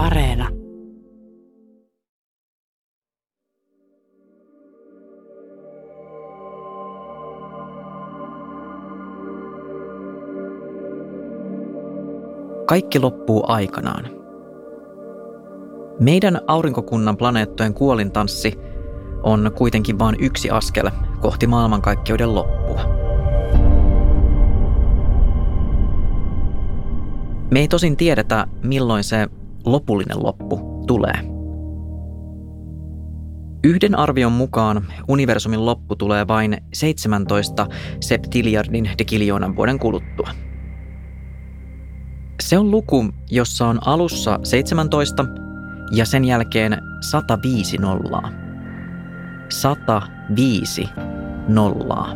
Areena. Kaikki loppuu aikanaan. Meidän aurinkokunnan planeettojen kuolintanssi on kuitenkin vain yksi askel kohti maailmankaikkeuden loppua. Me ei tosin tiedetä, milloin se lopullinen loppu tulee. Yhden arvion mukaan universumin loppu tulee vain 17 septiliardin dekiljoonan vuoden kuluttua. Se on luku, jossa on alussa 17 ja sen jälkeen 105 nollaa. 105 nollaa.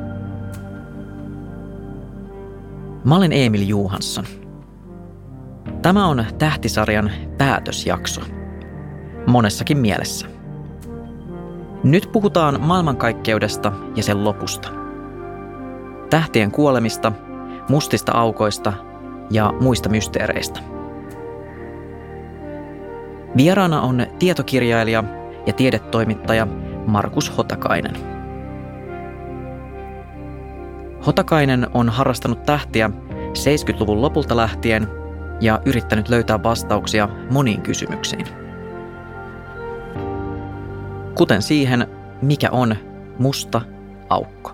Mä olen Emil Juhansson. Tämä on tähtisarjan päätösjakso. Monessakin mielessä. Nyt puhutaan maailmankaikkeudesta ja sen lopusta. Tähtien kuolemista, mustista aukoista ja muista mysteereistä. Vieraana on tietokirjailija ja tiedetoimittaja Markus Hotakainen. Hotakainen on harrastanut tähtiä 70-luvun lopulta lähtien ja yrittänyt löytää vastauksia moniin kysymyksiin. Kuten siihen, mikä on musta aukko.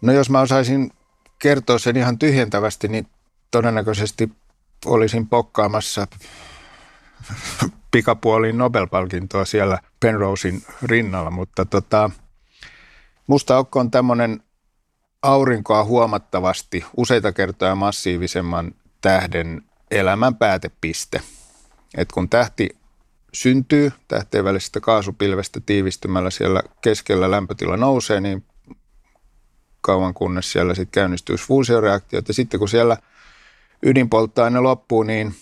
No jos mä osaisin kertoa sen ihan tyhjentävästi, niin todennäköisesti olisin pokkaamassa pikapuoliin Nobel-palkintoa siellä Penrosein rinnalla, mutta tota, musta aukko on tämmöinen aurinkoa huomattavasti useita kertoja massiivisemman tähden elämän päätepiste. Et kun tähti syntyy tähteen välisestä kaasupilvestä tiivistymällä siellä keskellä lämpötila nousee, niin kauan kunnes siellä sitten käynnistyisi fuusioreaktiot. Ja sitten kun siellä ydinpolttoaine loppuu, niin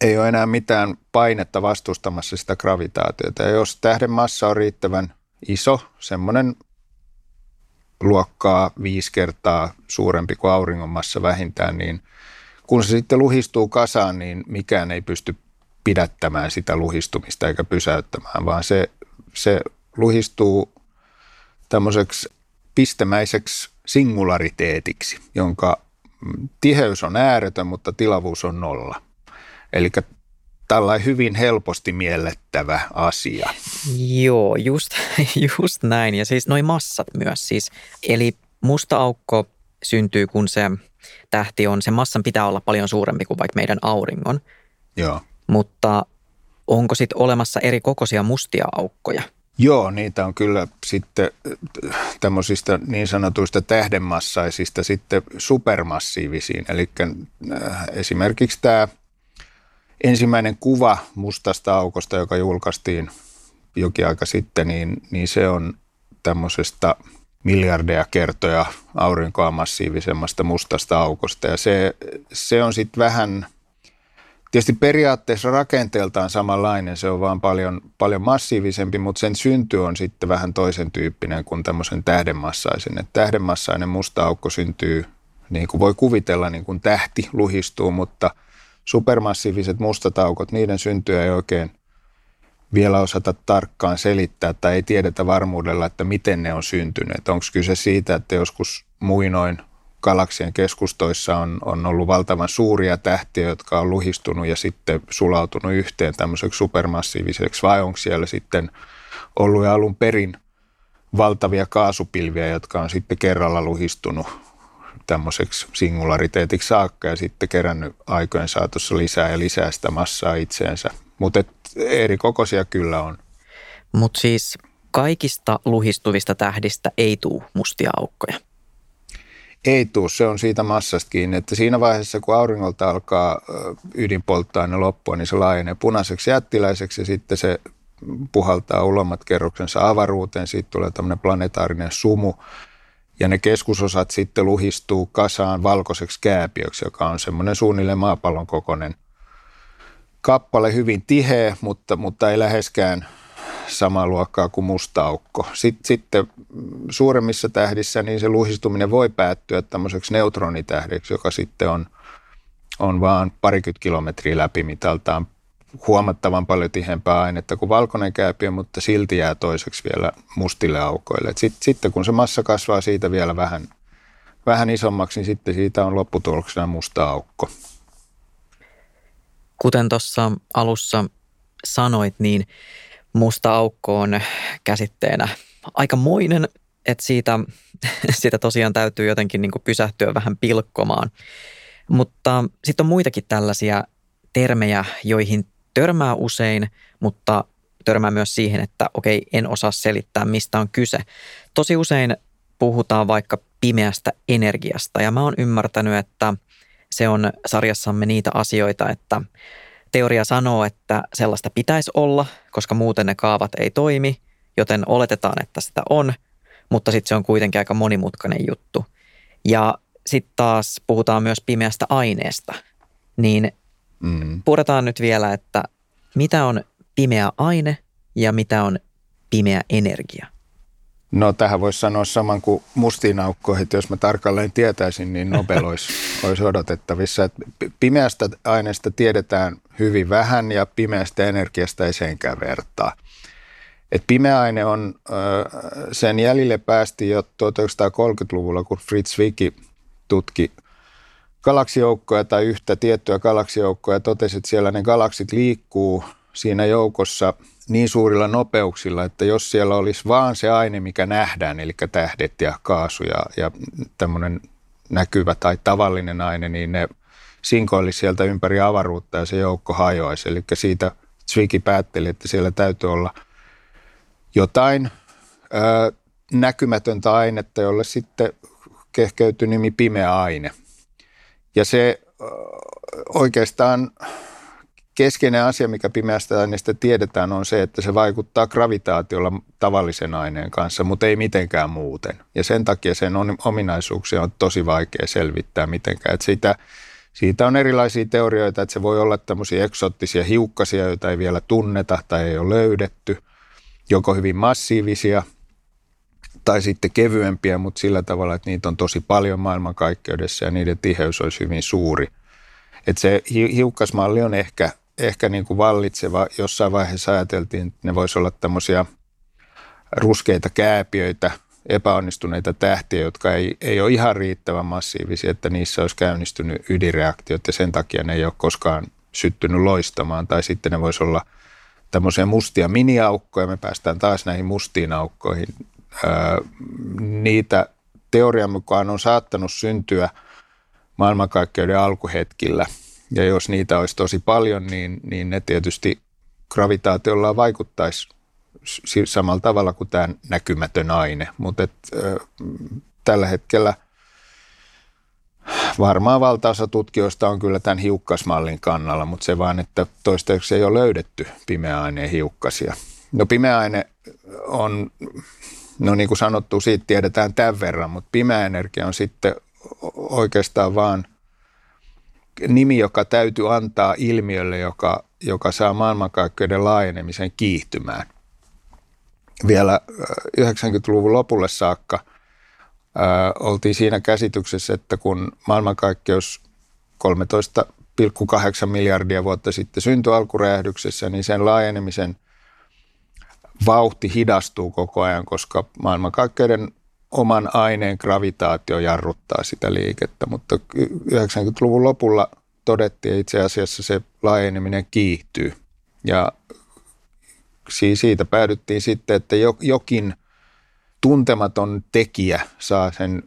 ei ole enää mitään painetta vastustamassa sitä gravitaatiota. Ja jos tähden massa on riittävän iso, semmoinen luokkaa viisi kertaa suurempi kuin auringon massa vähintään, niin kun se sitten luhistuu kasaan, niin mikään ei pysty pidättämään sitä luhistumista eikä pysäyttämään, vaan se, se luhistuu tämmöiseksi pistemäiseksi singulariteetiksi, jonka tiheys on ääretön, mutta tilavuus on nolla. Eli tällainen hyvin helposti miellettävä asia. Joo, just, just näin. Ja siis noin massat myös. Siis, eli musta aukko syntyy, kun se tähti on, sen massan pitää olla paljon suurempi kuin vaikka meidän auringon. Joo. Mutta onko sitten olemassa eri kokoisia mustia aukkoja? Joo, niitä on kyllä sitten tämmöisistä niin sanotuista tähdenmassaisista sitten supermassiivisiin. Eli äh, esimerkiksi tämä ensimmäinen kuva mustasta aukosta, joka julkaistiin jokin aika sitten, niin, niin se on tämmöisestä miljardeja kertoja aurinkoa massiivisemmasta mustasta aukosta. Ja se, se on sitten vähän, tietysti periaatteessa rakenteeltaan samanlainen, se on vaan paljon, paljon massiivisempi, mutta sen synty on sitten vähän toisen tyyppinen kuin tämmöisen tähdenmassaisen. Et tähdenmassainen musta aukko syntyy, niin kuin voi kuvitella, niin kuin tähti luhistuu, mutta – supermassiiviset mustat aukot, niiden syntyä ei oikein vielä osata tarkkaan selittää tai ei tiedetä varmuudella, että miten ne on syntyneet. Onko kyse siitä, että joskus muinoin galaksien keskustoissa on, on ollut valtavan suuria tähtiä, jotka on luhistunut ja sitten sulautunut yhteen tämmöiseksi supermassiiviseksi, vai onko siellä sitten ollut alun perin valtavia kaasupilviä, jotka on sitten kerralla luhistunut tämmöiseksi singulariteetiksi saakka ja sitten kerännyt aikojen saatossa lisää ja lisää sitä massaa itseensä. Mutta eri kokoisia kyllä on. Mutta siis kaikista luhistuvista tähdistä ei tule mustia aukkoja. Ei tule, se on siitä massasta kiinni, että siinä vaiheessa kun auringolta alkaa ydinpolttoaine loppua, niin se laajenee punaiseksi jättiläiseksi ja sitten se puhaltaa ulommat kerroksensa avaruuteen, siitä tulee tämmöinen planetaarinen sumu, ja ne keskusosat sitten luhistuu kasaan valkoiseksi kääpiöksi, joka on semmoinen suunnilleen maapallon kokoinen kappale, hyvin tiheä, mutta, mutta ei läheskään samaa luokkaa kuin musta aukko. Sitten, sitten suuremmissa tähdissä niin se luhistuminen voi päättyä tämmöiseksi neutronitähdeksi, joka sitten on, on vaan parikymmentä kilometriä läpimitaltaan huomattavan paljon tihempää ainetta kuin valkoinen kääpiö, mutta silti jää toiseksi vielä mustille aukoille. Sitten, sitten kun se massa kasvaa siitä vielä vähän, vähän isommaksi, niin sitten siitä on lopputuloksena musta aukko. Kuten tuossa alussa sanoit, niin musta aukko on käsitteenä aikamoinen, että siitä, siitä tosiaan täytyy jotenkin niin kuin pysähtyä vähän pilkkomaan. Mutta sitten on muitakin tällaisia termejä, joihin törmää usein, mutta törmää myös siihen, että okei, en osaa selittää, mistä on kyse. Tosi usein puhutaan vaikka pimeästä energiasta ja mä oon ymmärtänyt, että se on sarjassamme niitä asioita, että teoria sanoo, että sellaista pitäisi olla, koska muuten ne kaavat ei toimi, joten oletetaan, että sitä on, mutta sitten se on kuitenkin aika monimutkainen juttu. Ja sitten taas puhutaan myös pimeästä aineesta, niin mm. puretaan nyt vielä, että mitä on pimeä aine ja mitä on pimeä energia? No tähän voisi sanoa saman kuin mustiin aukkoihin, että jos mä tarkalleen tietäisin, niin Nobel olisi, olisi odotettavissa. Että pimeästä aineesta tiedetään hyvin vähän ja pimeästä energiasta ei senkään vertaa. Et pimeä aine on, sen jäljille päästi jo 1930-luvulla, kun Fritz Wicki tutki galaksijoukkoja tai yhtä tiettyä galaksijoukkoa ja totesi, että siellä ne galaksit liikkuu siinä joukossa niin suurilla nopeuksilla, että jos siellä olisi vaan se aine, mikä nähdään, eli tähdet ja kaasu ja, ja tämmöinen näkyvä tai tavallinen aine, niin ne sinkoilisi sieltä ympäri avaruutta ja se joukko hajoaisi. Eli siitä Zwicky päätteli, että siellä täytyy olla jotain ö, näkymätöntä ainetta, jolle sitten kehkeytyi nimi pimeä aine. Ja se oikeastaan keskeinen asia, mikä pimeästä aineesta tiedetään, on se, että se vaikuttaa gravitaatiolla tavallisen aineen kanssa, mutta ei mitenkään muuten. Ja sen takia sen ominaisuuksia on tosi vaikea selvittää mitenkään. Että siitä, siitä on erilaisia teorioita, että se voi olla tämmöisiä eksottisia hiukkasia, joita ei vielä tunneta tai ei ole löydetty, joko hyvin massiivisia tai sitten kevyempiä, mutta sillä tavalla, että niitä on tosi paljon maailmankaikkeudessa ja niiden tiheys olisi hyvin suuri. Että se hiukkasmalli on ehkä, ehkä niin kuin vallitseva. Jossain vaiheessa ajateltiin, että ne voisi olla tämmöisiä ruskeita kääpiöitä, epäonnistuneita tähtiä, jotka ei, ei ole ihan riittävän massiivisia, että niissä olisi käynnistynyt ydinreaktiot ja sen takia ne ei ole koskaan syttynyt loistamaan. Tai sitten ne voisi olla tämmöisiä mustia miniaukkoja, me päästään taas näihin mustiin aukkoihin niitä teorian mukaan on saattanut syntyä maailmankaikkeuden alkuhetkillä. Ja jos niitä olisi tosi paljon, niin, niin ne tietysti gravitaatiolla vaikuttaisi samalla tavalla kuin tämä näkymätön aine. Mutta tällä hetkellä varmaan valtaosa tutkijoista on kyllä tämän hiukkasmallin kannalla, mutta se vaan, että toistaiseksi ei ole löydetty pimeä aineen hiukkasia. No pimeä aine on No niin kuin sanottu, siitä tiedetään tämän verran, mutta pimeä energia on sitten oikeastaan vaan nimi, joka täytyy antaa ilmiölle, joka, joka saa maailmankaikkeuden laajenemisen kiihtymään. Vielä 90-luvun lopulle saakka ää, oltiin siinä käsityksessä, että kun maailmankaikkeus 13,8 miljardia vuotta sitten syntyi alkuräjähdyksessä, niin sen laajenemisen vauhti hidastuu koko ajan, koska maailmankaikkeuden oman aineen gravitaatio jarruttaa sitä liikettä, mutta 90-luvun lopulla todettiin itse asiassa se laajeneminen kiihtyy. Ja siitä päädyttiin sitten, että jokin tuntematon tekijä saa sen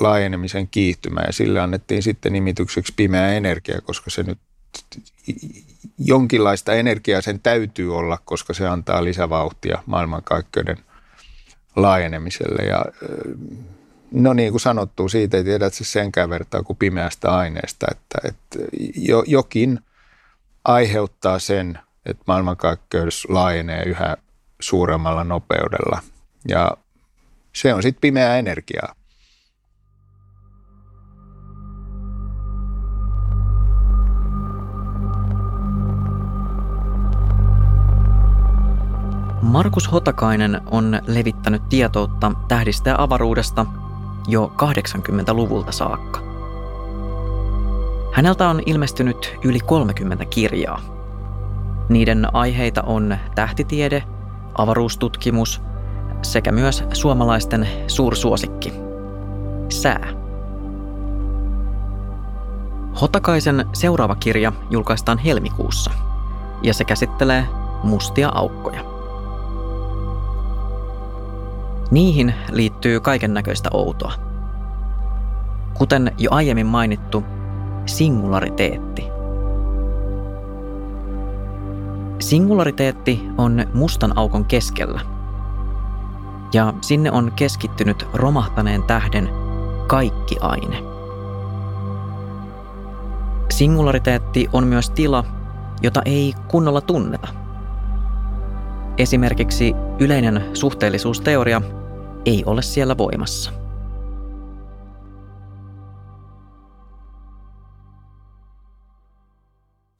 laajenemisen kiihtymään ja sille annettiin sitten nimitykseksi pimeä energia, koska se nyt jonkinlaista energiaa sen täytyy olla, koska se antaa lisävauhtia maailmankaikkeuden laajenemiselle. Ja no niin kuin sanottu, siitä ei tiedä se senkään vertaa kuin pimeästä aineesta, että, että jo, jokin aiheuttaa sen, että maailmankaikkeus laajenee yhä suuremmalla nopeudella. Ja se on sitten pimeää energiaa. Markus Hotakainen on levittänyt tietoutta tähdistä ja avaruudesta jo 80-luvulta saakka. Häneltä on ilmestynyt yli 30 kirjaa. Niiden aiheita on tähtitiede, avaruustutkimus sekä myös suomalaisten suursuosikki, sää. Hotakaisen seuraava kirja julkaistaan helmikuussa ja se käsittelee mustia aukkoja. Niihin liittyy kaiken näköistä outoa. Kuten jo aiemmin mainittu, singulariteetti. Singulariteetti on mustan aukon keskellä. Ja sinne on keskittynyt romahtaneen tähden kaikki aine. Singulariteetti on myös tila, jota ei kunnolla tunneta. Esimerkiksi yleinen suhteellisuusteoria ei ole siellä voimassa.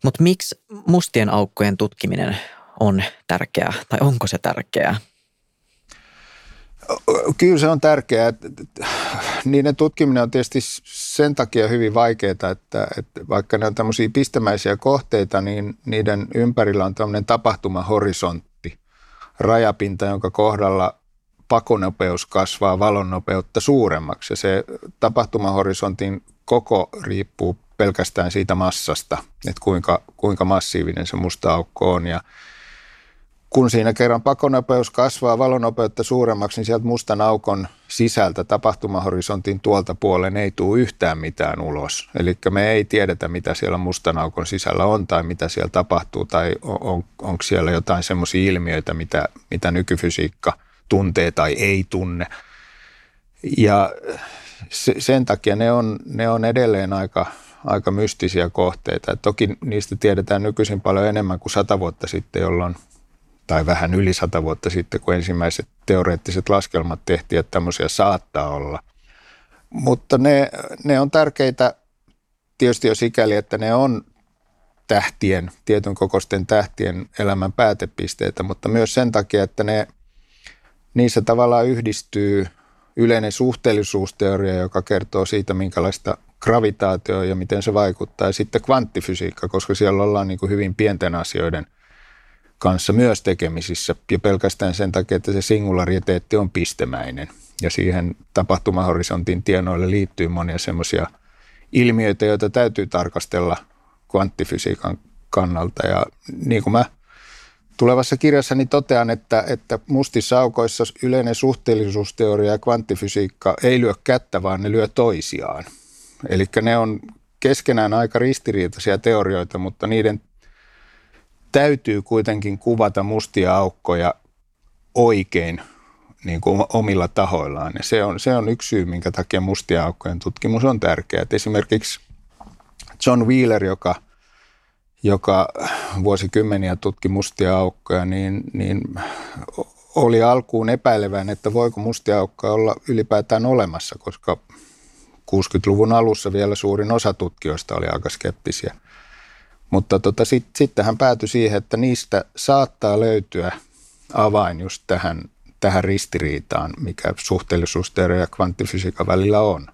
Mutta miksi mustien aukkojen tutkiminen on tärkeää, tai onko se tärkeää? Kyllä se on tärkeää. Niiden tutkiminen on tietysti sen takia hyvin vaikeaa, että, että vaikka ne on tämmöisiä pistemäisiä kohteita, niin niiden ympärillä on tämmöinen tapahtumahorisontti, rajapinta, jonka kohdalla pakonopeus kasvaa valonnopeutta suuremmaksi ja se tapahtumahorisontin koko riippuu pelkästään siitä massasta, että kuinka, kuinka massiivinen se musta aukko on ja kun siinä kerran pakonopeus kasvaa valonopeutta suuremmaksi, niin sieltä mustan aukon sisältä tapahtumahorisontin tuolta puolen ei tule yhtään mitään ulos. Eli me ei tiedetä, mitä siellä mustan aukon sisällä on tai mitä siellä tapahtuu tai on, on, onko siellä jotain semmoisia ilmiöitä, mitä, mitä nykyfysiikka – tuntee tai ei tunne. Ja sen takia ne on, ne on edelleen aika, aika mystisiä kohteita. Et toki niistä tiedetään nykyisin paljon enemmän kuin sata vuotta sitten, jolloin, tai vähän yli sata vuotta sitten, kun ensimmäiset teoreettiset laskelmat tehtiin, että tämmöisiä saattaa olla. Mutta ne, ne on tärkeitä tietysti jo sikäli, että ne on tähtien, tietyn kokoisten tähtien elämän päätepisteitä, mutta myös sen takia, että ne – niissä tavallaan yhdistyy yleinen suhteellisuusteoria, joka kertoo siitä, minkälaista gravitaatio ja miten se vaikuttaa, ja sitten kvanttifysiikka, koska siellä ollaan niin kuin hyvin pienten asioiden kanssa myös tekemisissä, ja pelkästään sen takia, että se singulariteetti on pistemäinen, ja siihen tapahtumahorisontin tienoille liittyy monia semmoisia ilmiöitä, joita täytyy tarkastella kvanttifysiikan kannalta, ja niin kuin mä – Tulevassa kirjassani totean, että, että mustissa aukoissa yleinen suhteellisuusteoria ja kvanttifysiikka ei lyö kättä, vaan ne lyö toisiaan. Eli ne on keskenään aika ristiriitaisia teorioita, mutta niiden täytyy kuitenkin kuvata mustia aukkoja oikein niin kuin omilla tahoillaan. Ja se, on, se on yksi syy, minkä takia mustia aukkojen tutkimus on tärkeää. esimerkiksi John Wheeler, joka – joka vuosikymmeniä tutki mustia aukkoja, niin, niin oli alkuun epäilevän, että voiko mustia aukkoja olla ylipäätään olemassa, koska 60-luvun alussa vielä suurin osa tutkijoista oli aika skeptisiä. Mutta tota, sit, sitten hän päätyi siihen, että niistä saattaa löytyä avain just tähän, tähän ristiriitaan, mikä suhteellisuusteoria ja kvanttifysiikan välillä on.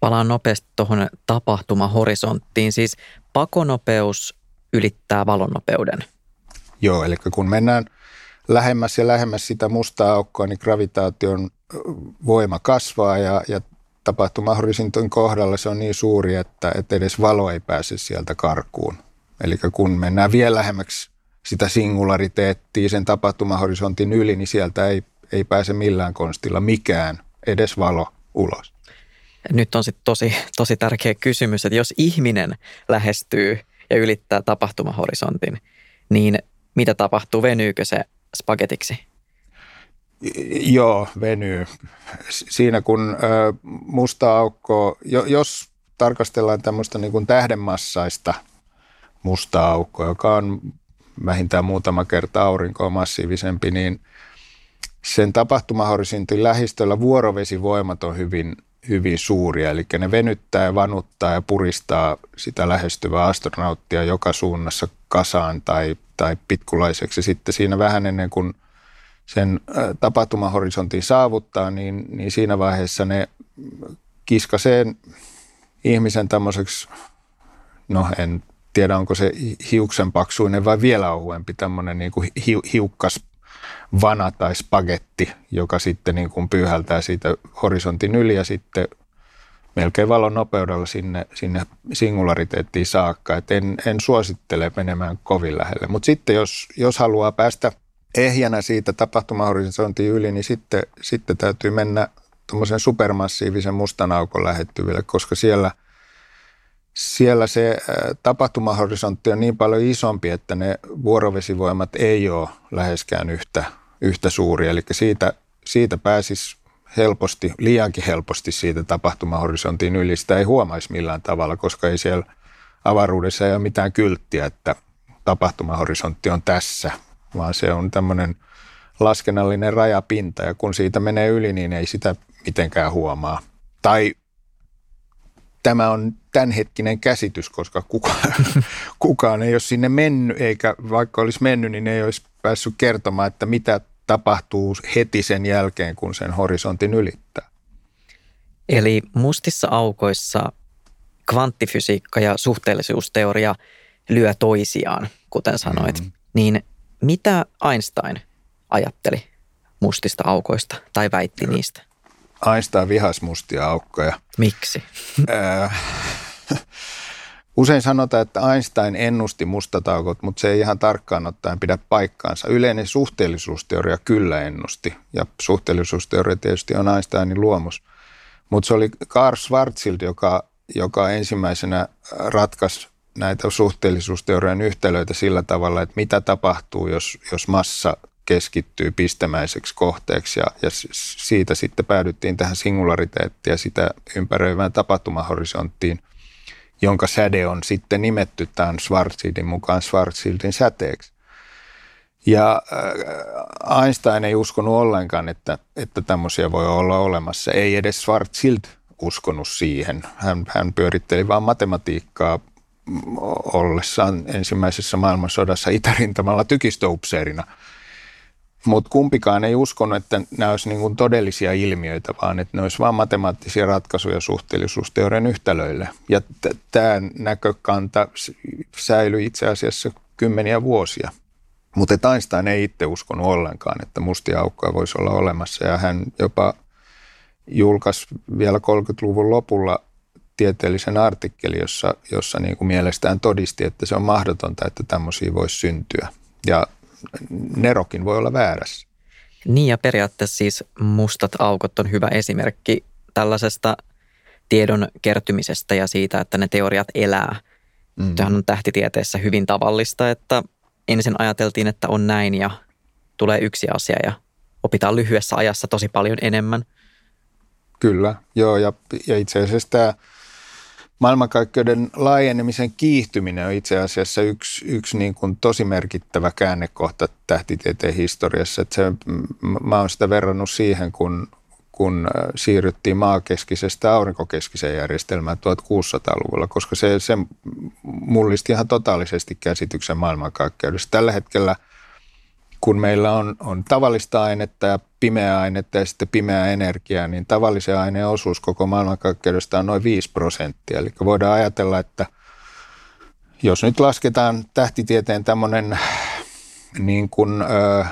Palaan nopeasti tuohon tapahtumahorisonttiin. Siis pakonopeus ylittää valonnopeuden. Joo, eli kun mennään lähemmäs ja lähemmäs sitä mustaa aukkoa, niin gravitaation voima kasvaa ja, ja tapahtumahorisontin kohdalla se on niin suuri, että, että edes valo ei pääse sieltä karkuun. Eli kun mennään vielä lähemmäksi sitä singulariteettia sen tapahtumahorisontin yli, niin sieltä ei, ei pääse millään konstilla mikään, edes valo, ulos nyt on sitten tosi, tosi tärkeä kysymys, että jos ihminen lähestyy ja ylittää tapahtumahorisontin, niin mitä tapahtuu? Venyykö se spagetiksi? Joo, venyy. Siinä kun musta aukko, jos tarkastellaan tämmöistä niin kuin tähdenmassaista mustaa aukkoa, joka on vähintään muutama kerta aurinkoa massiivisempi, niin sen tapahtumahorisontin lähistöllä vuorovesivoimat on hyvin hyvin suuria, eli ne venyttää ja vanuttaa ja puristaa sitä lähestyvää astronauttia joka suunnassa kasaan tai tai pitkulaiseksi. Sitten siinä vähän ennen kuin sen tapahtumahorisontin saavuttaa, niin, niin siinä vaiheessa ne kiskasee ihmisen tämmöiseksi, no en tiedä onko se hiuksen paksuinen vai vielä ohuempi, tämmöinen niin kuin hi, hiukkas vana tai spagetti, joka sitten niin kuin pyyhältää siitä horisontin yli ja sitten melkein valon nopeudella sinne, sinne singulariteettiin saakka. Et en, en suosittele menemään kovin lähelle. Mutta sitten jos, jos haluaa päästä ehjänä siitä tapahtumahorisontin yli, niin sitten, sitten täytyy mennä tuommoisen supermassiivisen mustan aukon lähettyville, koska siellä, siellä se tapahtumahorisontti on niin paljon isompi, että ne vuorovesivoimat ei ole läheskään yhtä, yhtä suuri. Eli siitä, siitä pääsisi helposti, liiankin helposti siitä tapahtumahorisontin yli. Sitä ei huomaisi millään tavalla, koska ei siellä avaruudessa ei ole mitään kylttiä, että tapahtumahorisontti on tässä, vaan se on tämmöinen laskennallinen rajapinta ja kun siitä menee yli, niin ei sitä mitenkään huomaa. Tai tämä on tämänhetkinen käsitys, koska kukaan, kukaan ei ole sinne mennyt, eikä vaikka olisi mennyt, niin ei olisi päässyt kertomaan, että mitä tapahtuu heti sen jälkeen, kun sen horisontin ylittää. Eli mustissa aukoissa kvanttifysiikka ja suhteellisuusteoria lyö toisiaan, kuten sanoit. Mm. Niin mitä Einstein ajatteli mustista aukoista tai väitti niistä? Einstein vihas mustia aukkoja. Miksi? Äh, usein sanotaan, että Einstein ennusti mustat aukot, mutta se ei ihan tarkkaan ottaen pidä paikkaansa. Yleinen suhteellisuusteoria kyllä ennusti, ja suhteellisuusteoria tietysti on Einsteinin luomus. Mutta se oli Karl Schwarzschild, joka, joka ensimmäisenä ratkaisi näitä suhteellisuusteorian yhtälöitä sillä tavalla, että mitä tapahtuu, jos, jos massa keskittyy pistemäiseksi kohteeksi ja, ja siitä sitten päädyttiin tähän singulariteettiin ja sitä ympäröivään tapahtumahorisonttiin, jonka säde on sitten nimetty tämän Schwarzschildin mukaan Schwarzschildin säteeksi. Ja äh, Einstein ei uskonut ollenkaan, että, että tämmöisiä voi olla olemassa. Ei edes Schwarzschild uskonut siihen. Hän, hän pyöritteli vain matematiikkaa ollessaan ensimmäisessä maailmansodassa itärintamalla tykistöupseerina – mutta kumpikaan ei uskonut, että nämä olisi niin kuin todellisia ilmiöitä, vaan että ne olisi vain matemaattisia ratkaisuja suhteellisuusteorian yhtälöille. Ja t- tämä näkökanta säilyi itse asiassa kymmeniä vuosia. Mutta Einstein ei itse uskonut ollenkaan, että mustia aukkoja voisi olla olemassa. Ja hän jopa julkaisi vielä 30-luvun lopulla tieteellisen artikkelin, jossa, jossa niin kuin mielestään todisti, että se on mahdotonta, että tämmöisiä voisi syntyä. Ja nerokin voi olla väärässä. Niin ja periaatteessa siis mustat aukot on hyvä esimerkki tällaisesta tiedon kertymisestä ja siitä, että ne teoriat elää. Mm. Tämähän on tähtitieteessä hyvin tavallista, että ensin ajateltiin, että on näin ja tulee yksi asia ja opitaan lyhyessä ajassa tosi paljon enemmän. Kyllä, joo ja, ja itse asiassa tämä maailmankaikkeuden laajenemisen kiihtyminen on itse asiassa yksi, yksi niin kuin tosi merkittävä käännekohta tähtitieteen historiassa. Että se, mä oon sitä verrannut siihen, kun, kun äh, siirryttiin maakeskisestä aurinkokeskiseen järjestelmään 1600-luvulla, koska se, se mullisti ihan totaalisesti käsityksen maailmankaikkeudesta. Tällä hetkellä – kun meillä on, on tavallista ainetta ja pimeää ainetta ja sitten pimeää energiaa, niin tavallisen aineen osuus koko maailmankaikkeudesta on noin 5 prosenttia. Eli voidaan ajatella, että jos nyt lasketaan tähtitieteen tämmöinen niin kuin, ö,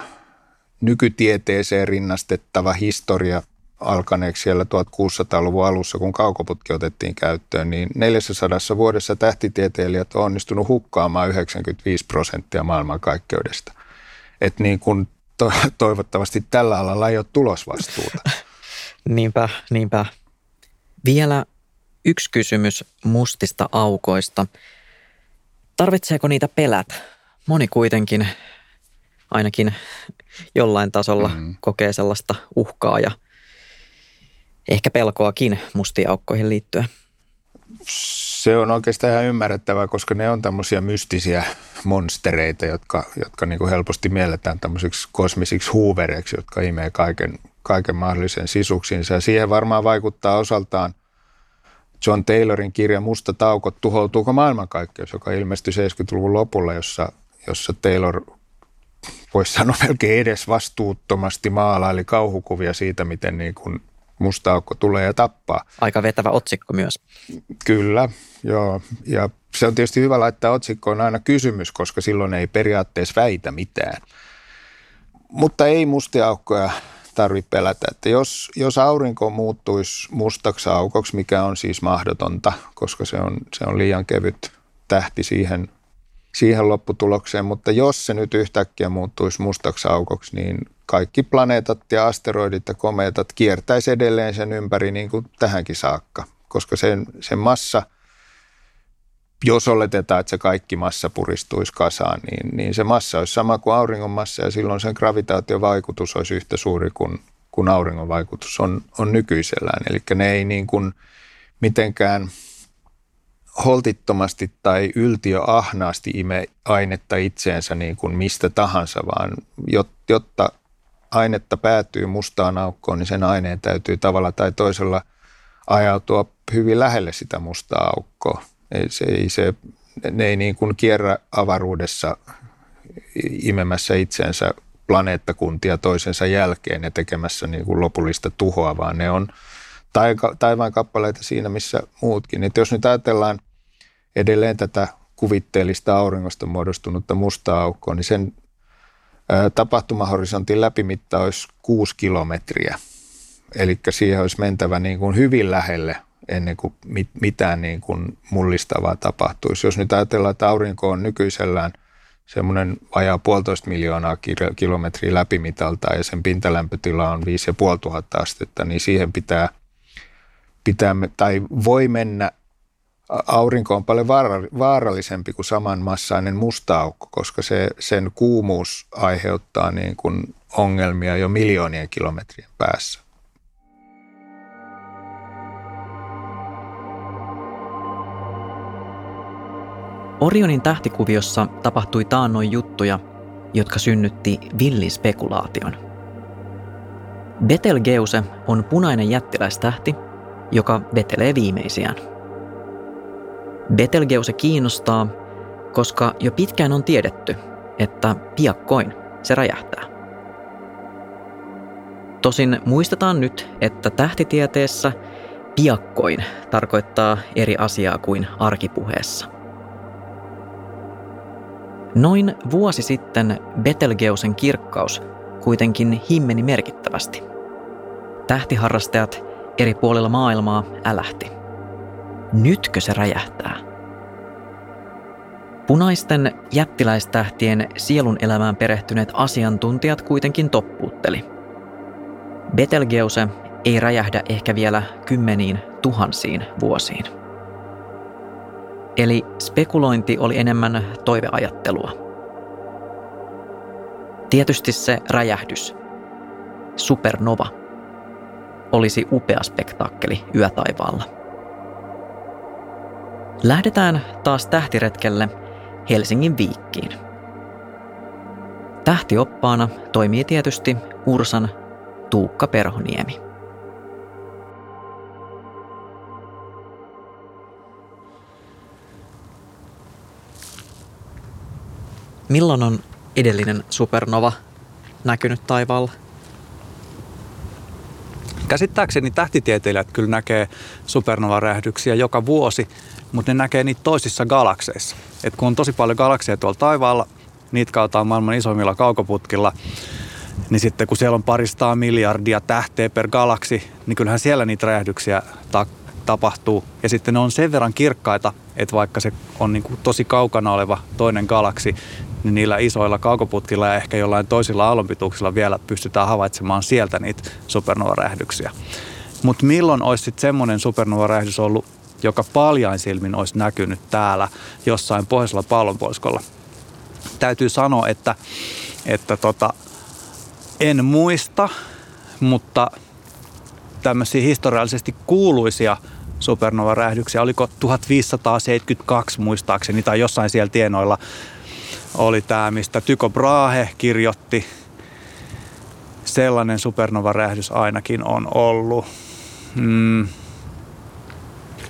nykytieteeseen rinnastettava historia alkaneeksi siellä 1600-luvun alussa, kun kaukoputki otettiin käyttöön, niin 400 vuodessa tähtitieteilijät on onnistunut hukkaamaan 95 prosenttia maailmankaikkeudesta että niin kuin to, toivottavasti tällä alalla ei ole tulosvastuuta. niinpä, niinpä. Vielä yksi kysymys mustista aukoista. Tarvitseeko niitä pelätä? Moni kuitenkin ainakin jollain tasolla mm. kokee sellaista uhkaa ja ehkä pelkoakin mustiin aukkoihin liittyen. Se on oikeastaan ihan ymmärrettävää, koska ne on tämmöisiä mystisiä monstereita, jotka, jotka niin kuin helposti mielletään tämmöisiksi kosmisiksi huuvereiksi, jotka imee kaiken, kaiken mahdollisen sisuksiinsa. Ja siihen varmaan vaikuttaa osaltaan John Taylorin kirja Musta taukot, tuhoutuuko maailmankaikkeus, joka ilmestyi 70-luvun lopulla, jossa, jossa Taylor voisi sanoa melkein edes vastuuttomasti maalaili kauhukuvia siitä, miten niin kuin musta aukko tulee ja tappaa. Aika vetävä otsikko myös. Kyllä, joo. Ja se on tietysti hyvä laittaa otsikkoon aina kysymys, koska silloin ei periaatteessa väitä mitään. Mutta ei mustia aukkoja tarvitse pelätä. Että jos, jos aurinko muuttuisi mustaksi aukoksi, mikä on siis mahdotonta, koska se on, se on liian kevyt tähti siihen, siihen lopputulokseen, mutta jos se nyt yhtäkkiä muuttuisi mustaksi aukoksi, niin kaikki planeetat ja asteroidit ja komeetat kiertäisi edelleen sen ympäri niin kuin tähänkin saakka, koska sen, sen massa – jos oletetaan, että se kaikki massa puristuisi kasaan, niin, niin se massa olisi sama kuin auringon massa ja silloin sen gravitaatiovaikutus olisi yhtä suuri kuin, kuin auringon vaikutus on, on nykyisellään. Eli ne ei niin kuin mitenkään holtittomasti tai yltiöahnaasti ime ainetta itseensä niin kuin mistä tahansa, vaan jotta ainetta päätyy mustaan aukkoon, niin sen aineen täytyy tavalla tai toisella ajautua hyvin lähelle sitä mustaa aukkoa. Ei, se, ei, se, ne ei niin kuin kierrä avaruudessa imemässä itseensä planeettakuntia toisensa jälkeen ja tekemässä niin kuin lopullista tuhoa, vaan ne on taivaan kappaleita siinä, missä muutkin. Et jos nyt ajatellaan edelleen tätä kuvitteellista auringosta muodostunutta mustaa aukkoa, niin sen tapahtumahorisontin läpimitta olisi kuusi kilometriä. Eli siihen olisi mentävä niin kuin hyvin lähelle ennen kuin mit, mitään niin kuin mullistavaa tapahtuisi. Jos nyt ajatellaan, että aurinko on nykyisellään semmoinen vajaa puolitoista miljoonaa kilometriä läpimitalta ja sen pintalämpötila on 5500 astetta, niin siihen pitää, pitää tai voi mennä aurinko on paljon vaarallisempi kuin samanmassainen musta aukko, koska se, sen kuumuus aiheuttaa niin kuin ongelmia jo miljoonien kilometrien päässä. Orionin tähtikuviossa tapahtui taannoin juttuja, jotka synnytti villin spekulaation. Betelgeuse on punainen jättiläistähti, joka vetelee viimeisiään. Betelgeuse kiinnostaa, koska jo pitkään on tiedetty, että piakkoin se räjähtää. Tosin muistetaan nyt, että tähtitieteessä piakkoin tarkoittaa eri asiaa kuin arkipuheessa. Noin vuosi sitten Betelgeusen kirkkaus kuitenkin himmeni merkittävästi. Tähtiharrastajat eri puolilla maailmaa älähti. Nytkö se räjähtää? Punaisten jättiläistähtien sielun elämään perehtyneet asiantuntijat kuitenkin toppuutteli. Betelgeuse ei räjähdä ehkä vielä kymmeniin tuhansiin vuosiin. Eli spekulointi oli enemmän toiveajattelua. Tietysti se räjähdys, supernova, olisi upea spektaakkeli yötaivaalla. Lähdetään taas tähtiretkelle Helsingin viikkiin. Tähtioppaana toimii tietysti Ursan Tuukka Perhoniemi. Milloin on edellinen supernova näkynyt taivaalla? Käsittääkseni tähtitieteilijät kyllä näkee supernova-räjähdyksiä joka vuosi, mutta ne näkee niitä toisissa galakseissa. Et kun on tosi paljon galakseja tuolla taivaalla, niitä kautaan maailman isoimmilla kaukoputkilla, niin sitten kun siellä on paristaa miljardia tähteä per galaksi, niin kyllähän siellä niitä räjähdyksiä ta- tapahtuu. Ja sitten ne on sen verran kirkkaita, että vaikka se on niin kuin tosi kaukana oleva toinen galaksi, niin niillä isoilla kaukoputkilla ja ehkä jollain toisilla aallonpituuksilla vielä pystytään havaitsemaan sieltä niitä supernova-räjähdyksiä. Mutta milloin olisi sitten semmoinen supernova-räjähdys ollut, joka paljain silmin olisi näkynyt täällä jossain pohjoisella pallonpuoliskolla? Täytyy sanoa, että, että tota, en muista, mutta tämmöisiä historiallisesti kuuluisia supernova-räjähdyksiä, oliko 1572 muistaakseni tai jossain siellä tienoilla, oli tämä, mistä Tyko Brahe kirjoitti. Sellainen supernova-räjähdys ainakin on ollut. Mm.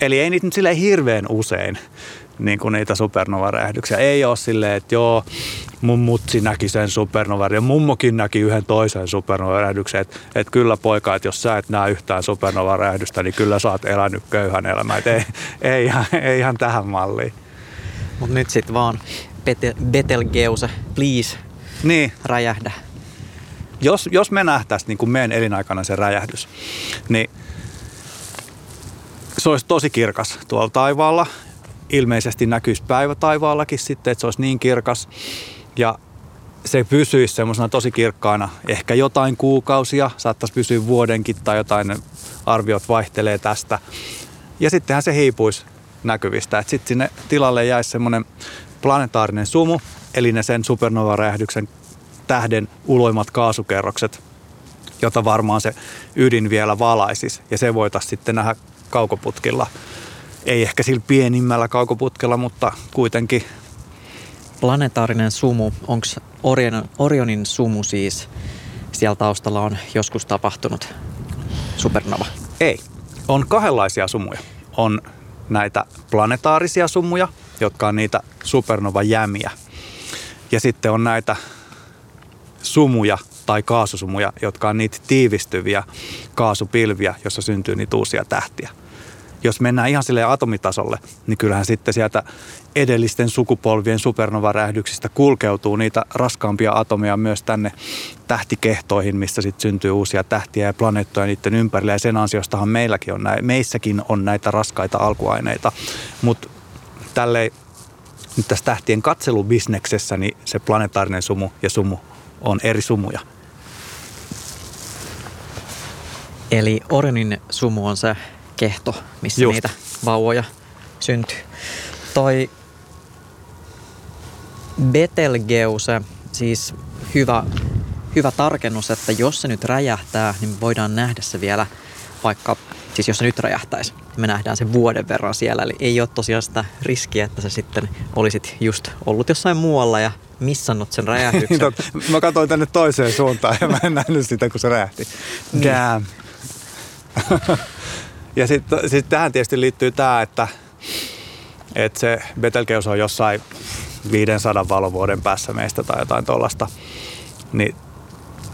Eli ei niitä nyt silleen hirveän usein niin kuin niitä supernova-räjähdyksiä. Ei ole silleen, että joo, mun mutsi näki sen supernova ja mummokin näki yhden toisen supernova-räjähdyksen. Että et kyllä poika, että jos sä et näe yhtään supernova-räjähdystä, niin kyllä sä oot elänyt köyhän elämän. Et ei, ei, ihan, ei ihan tähän malliin. Mutta nyt sitten vaan Betelgeuse, please, niin. räjähdä. Jos, jos me nähtäisiin niin kuin meidän elinaikana se räjähdys, niin se olisi tosi kirkas tuolla taivaalla. Ilmeisesti näkyisi päivä taivaallakin sitten, että se olisi niin kirkas. Ja se pysyisi semmoisena tosi kirkkaana ehkä jotain kuukausia, saattaisi pysyä vuodenkin tai jotain arviot vaihtelee tästä. Ja sittenhän se hiipuisi näkyvistä. Sitten sinne tilalle jäisi semmoinen planetaarinen sumu, eli ne sen supernova-räjähdyksen tähden uloimmat kaasukerrokset, jota varmaan se ydin vielä valaisisi. Ja se voitaisiin sitten nähdä kaukoputkilla. Ei ehkä sillä pienimmällä kaukoputkella, mutta kuitenkin. Planetaarinen sumu, onko Orion, Orionin sumu siis, siellä taustalla on joskus tapahtunut supernova? Ei. On kahdenlaisia sumuja. On näitä planetaarisia sumuja, jotka on niitä supernova-jämiä. Ja sitten on näitä sumuja tai kaasusumuja, jotka on niitä tiivistyviä kaasupilviä, jossa syntyy niitä uusia tähtiä. Jos mennään ihan sille atomitasolle, niin kyllähän sitten sieltä edellisten sukupolvien supernova-räjähdyksistä kulkeutuu niitä raskaampia atomeja myös tänne tähtikehtoihin, missä sitten syntyy uusia tähtiä ja planeettoja niiden ympärillä. Ja sen ansiostahan meilläkin on, näin, meissäkin on näitä raskaita alkuaineita. Mutta tälleen nyt tässä tähtien katselubisneksessä, niin se planetaarinen sumu ja sumu on eri sumuja. Eli Orionin sumu on se kehto, missä Just. niitä vauvoja syntyy. Toi Betelgeuse, siis hyvä, hyvä tarkennus, että jos se nyt räjähtää, niin voidaan nähdä se vielä vaikka, siis jos se nyt räjähtäisi, me nähdään se vuoden verran siellä. Eli ei ole tosiaan sitä riskiä, että sä sitten olisit just ollut jossain muualla ja missannut sen räjähdyksen. mä katsoin tänne toiseen suuntaan ja mä en nähnyt sitä, kun se räjähti. Niin. Damn. ja sitten sit tähän tietysti liittyy tämä, että, että se Betelgeuse on jossain 500 valovuoden päässä meistä tai jotain tuollaista. Niin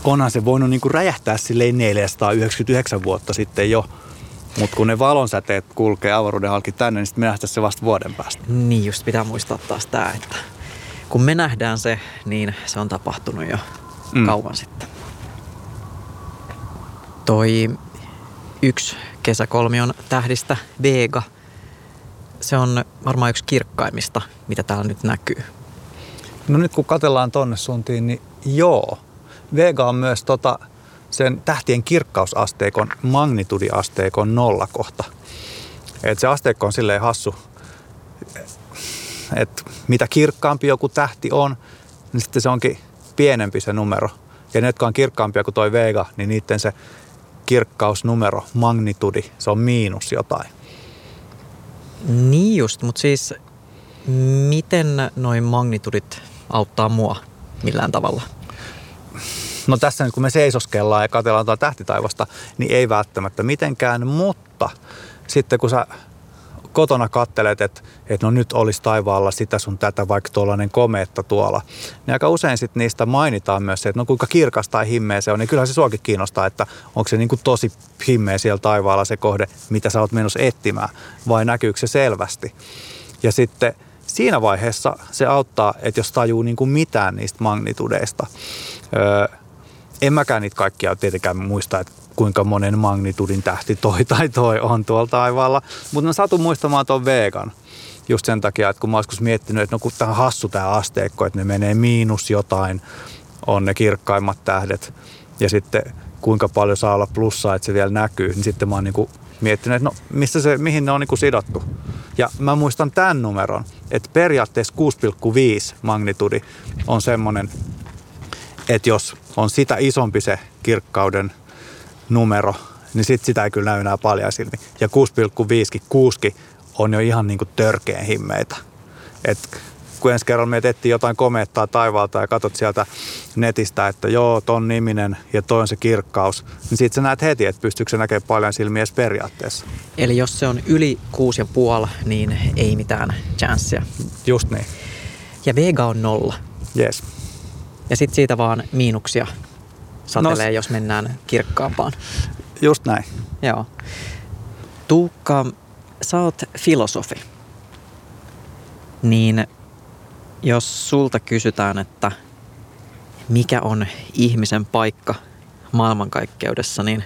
onhan se voinut niinku räjähtää silleen 499 vuotta sitten jo. Mutta kun ne valonsäteet kulkee avaruuden halki tänne, niin sitten me nähdään se vasta vuoden päästä. Niin just pitää muistaa taas tämä, että kun me nähdään se, niin se on tapahtunut jo mm. kauan sitten. Toi yksi kesäkolmion tähdistä, Vega, se on varmaan yksi kirkkaimmista, mitä täällä nyt näkyy. No nyt kun katellaan tonne suuntiin, niin joo. Vega on myös tota, sen tähtien kirkkausasteikon magnitudiasteikon nollakohta. Et se asteikko on silleen hassu, että mitä kirkkaampi joku tähti on, niin sitten se onkin pienempi se numero. Ja ne, jotka on kirkkaampia kuin toi Vega, niin niiden se kirkkausnumero, magnitudi, se on miinus jotain. Niin just, mutta siis miten noin magnitudit auttaa mua millään tavalla? No tässä nyt kun me seisoskellaan ja katsellaan tuota tähtitaivasta, niin ei välttämättä mitenkään, mutta sitten kun sä kotona kattelet, että, että no nyt olisi taivaalla sitä sun tätä, vaikka tuollainen komeetta tuolla, niin aika usein sitten niistä mainitaan myös se, että no kuinka kirkas tai himmeä se on, niin kyllähän se suakin kiinnostaa, että onko se niin kuin tosi himmeä siellä taivaalla se kohde, mitä sä oot menossa etsimään, vai näkyykö se selvästi. Ja sitten siinä vaiheessa se auttaa, että jos tajuu niin kuin mitään niistä magnitudeista. Öö, en mäkään niitä kaikkia tietenkään muista, että kuinka monen magnitudin tähti toi tai toi on tuolla taivaalla. Mutta mä satun muistamaan tuon vegan. Just sen takia, että kun mä oon miettinyt, että no kun tämä hassu tämä asteikko, että ne menee miinus jotain, on ne kirkkaimmat tähdet. Ja sitten kuinka paljon saa olla plussaa, että se vielä näkyy, niin sitten mä oon niinku miettinyt, että no missä se, mihin ne on niinku sidottu. Ja mä muistan tämän numeron, että periaatteessa 6,5 magnitudi on semmoinen, että jos on sitä isompi se kirkkauden numero, niin sit sitä ei kyllä näy enää paljon silti. Ja 6,5 kuuski on jo ihan niin kuin törkeän himmeitä. Et kun ensi kerralla meet etsii jotain komeettaa taivaalta ja katsot sieltä netistä, että joo, ton niminen ja toi on se kirkkaus, niin sit sä näet heti, että pystyykö se näkemään paljon silmiä edes periaatteessa. Eli jos se on yli 6,5, niin ei mitään chanssia. Just niin. Ja Vega on nolla. Yes. Ja sitten siitä vaan miinuksia satelee, no, jos mennään kirkkaampaan. Just näin. Joo. Tuukka, sä oot filosofi. Niin jos sulta kysytään, että mikä on ihmisen paikka maailmankaikkeudessa, niin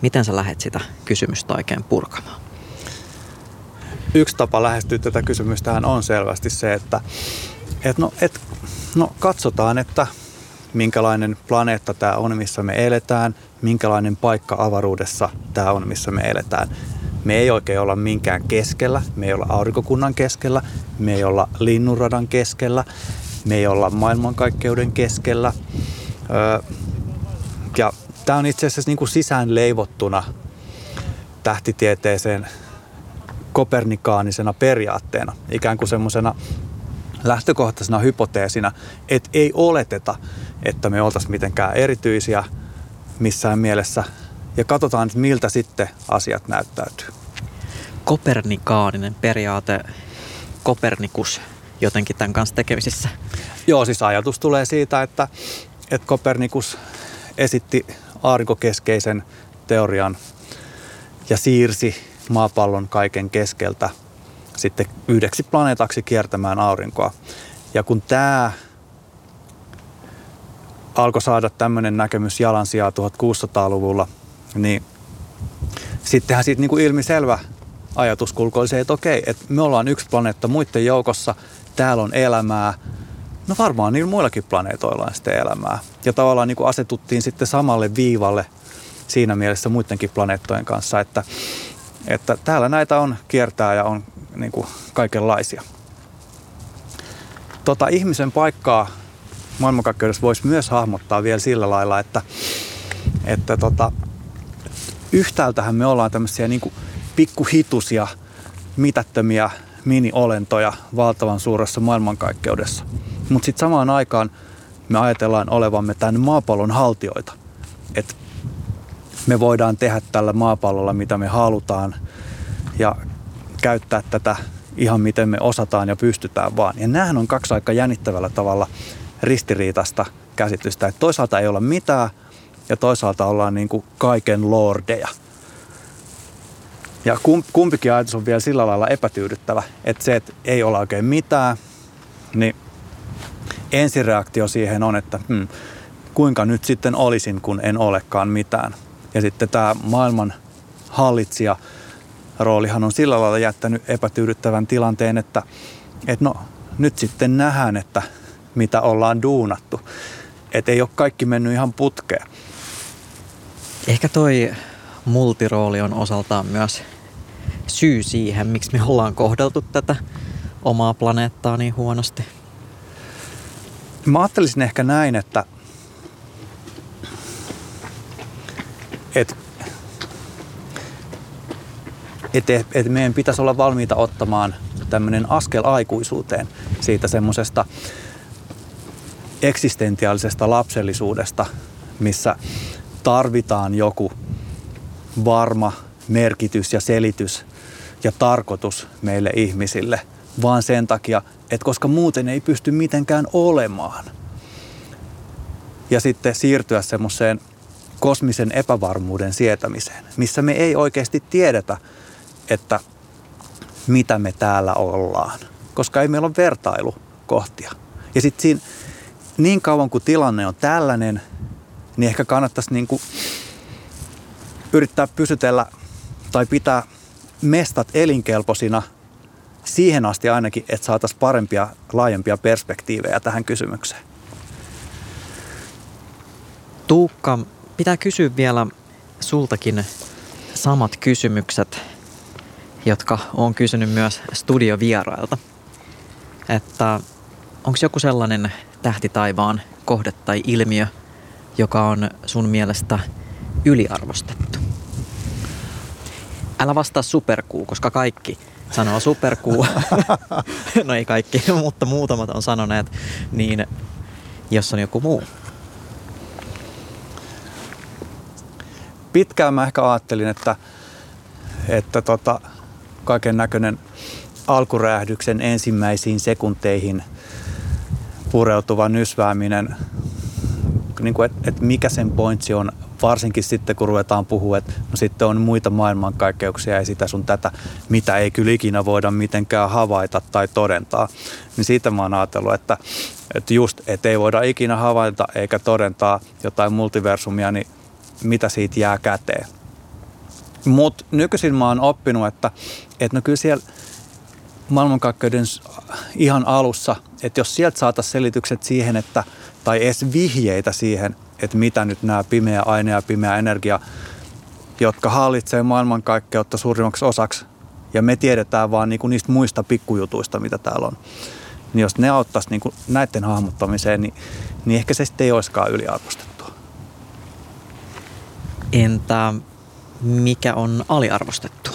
miten sä lähdet sitä kysymystä oikein purkamaan? Yksi tapa lähestyä tätä kysymystä on selvästi se, että et no, et, no katsotaan, että minkälainen planeetta tämä on, missä me eletään, minkälainen paikka avaruudessa tämä on, missä me eletään. Me ei oikein olla minkään keskellä, me ei olla aurinkokunnan keskellä, me ei olla linnunradan keskellä, me ei olla maailmankaikkeuden keskellä. ja tämä on itse asiassa niin kuin sisään leivottuna tähtitieteeseen kopernikaanisena periaatteena, ikään kuin semmoisena lähtökohtaisena hypoteesina, että ei oleteta, että me oltaisiin mitenkään erityisiä missään mielessä ja katsotaan, että miltä sitten asiat näyttäytyy. Kopernikaaninen periaate, Kopernikus jotenkin tämän kanssa tekemisissä? Joo, siis ajatus tulee siitä, että, että Kopernikus esitti aarinkokeskeisen teorian ja siirsi maapallon kaiken keskeltä sitten yhdeksi planeetaksi kiertämään aurinkoa. Ja kun tämä alkoi saada tämmöinen näkemys jalansijaa 1600-luvulla, niin sittenhän siitä niin kuin ilmiselvä ajatuskulku oli se, että okei, että me ollaan yksi planeetta muiden joukossa, täällä on elämää, no varmaan niillä muillakin planeetoilla on sitten elämää. Ja tavallaan niin kuin asetuttiin sitten samalle viivalle siinä mielessä muidenkin planeettojen kanssa, että, että täällä näitä on kiertää ja on niin kuin kaikenlaisia. Tota, ihmisen paikkaa maailmankaikkeudessa voisi myös hahmottaa vielä sillä lailla, että, että tota, yhtäältähän me ollaan tämmöisiä niin pikkuhitusia, mitättömiä mini-olentoja valtavan suuressa maailmankaikkeudessa. Mutta sitten samaan aikaan me ajatellaan olevamme tämän maapallon haltioita. Että me voidaan tehdä tällä maapallolla mitä me halutaan ja käyttää tätä ihan miten me osataan ja pystytään vaan. Ja näähän on kaksi aika jännittävällä tavalla ristiriitasta käsitystä, että toisaalta ei olla mitään ja toisaalta ollaan niin kuin kaiken lordeja. Ja kumpikin ajatus on vielä sillä lailla epätyydyttävä, että se, että ei olla oikein mitään, niin ensireaktio siihen on, että hmm, kuinka nyt sitten olisin, kun en olekaan mitään. Ja sitten tämä maailman hallitsija roolihan on sillä lailla jättänyt epätyydyttävän tilanteen, että, että no nyt sitten nähdään, että mitä ollaan duunattu. Että ei ole kaikki mennyt ihan putkeen. Ehkä toi multirooli on osaltaan myös syy siihen, miksi me ollaan kohdeltu tätä omaa planeettaa niin huonosti. Mä ajattelisin ehkä näin, että, että että et meidän pitäisi olla valmiita ottamaan tämmöinen askel aikuisuuteen siitä semmoisesta eksistentiaalisesta lapsellisuudesta, missä tarvitaan joku varma merkitys ja selitys ja tarkoitus meille ihmisille, vaan sen takia, että koska muuten ei pysty mitenkään olemaan. Ja sitten siirtyä semmoiseen kosmisen epävarmuuden sietämiseen, missä me ei oikeasti tiedetä, että mitä me täällä ollaan, koska ei meillä ole vertailukohtia. Ja sitten siinä niin kauan kuin tilanne on tällainen, niin ehkä kannattaisi niin kuin yrittää pysytellä tai pitää mestat elinkelpoisina siihen asti ainakin, että saataisiin parempia, laajempia perspektiivejä tähän kysymykseen. Tuukka, pitää kysyä vielä sultakin samat kysymykset jotka on kysynyt myös studiovierailta. Että onko joku sellainen tähtitaivaan kohde tai ilmiö, joka on sun mielestä yliarvostettu? Älä vastaa superkuu, koska kaikki sanoo superkuu. no ei kaikki, mutta muutamat on sanoneet, niin jos on joku muu. Pitkään mä ehkä ajattelin, että, että tota, kaiken näköinen alkuräjähdyksen ensimmäisiin sekunteihin pureutuva nysvääminen, niin että, että mikä sen pointsi on, varsinkin sitten kun ruvetaan puhua, että no sitten on muita maailmankaikkeuksia ja sitä sun tätä, mitä ei kyllä ikinä voida mitenkään havaita tai todentaa. Niin siitä mä oon ajatellut, että, että just, että ei voida ikinä havaita eikä todentaa jotain multiversumia, niin mitä siitä jää käteen. Mutta nykyisin mä oon oppinut, että, että no kyllä siellä maailmankaikkeuden ihan alussa, että jos sieltä saataisiin selitykset siihen, että, tai edes vihjeitä siihen, että mitä nyt nämä pimeä aine ja pimeä energia, jotka hallitsee maailmankaikkeutta suurimmaksi osaksi, ja me tiedetään vaan niinku niistä muista pikkujutuista, mitä täällä on. Niin jos ne auttaisi niinku näiden hahmottamiseen, niin, niin ehkä se sitten ei olisikaan yliarvostettua. Entä mikä on aliarvostettua?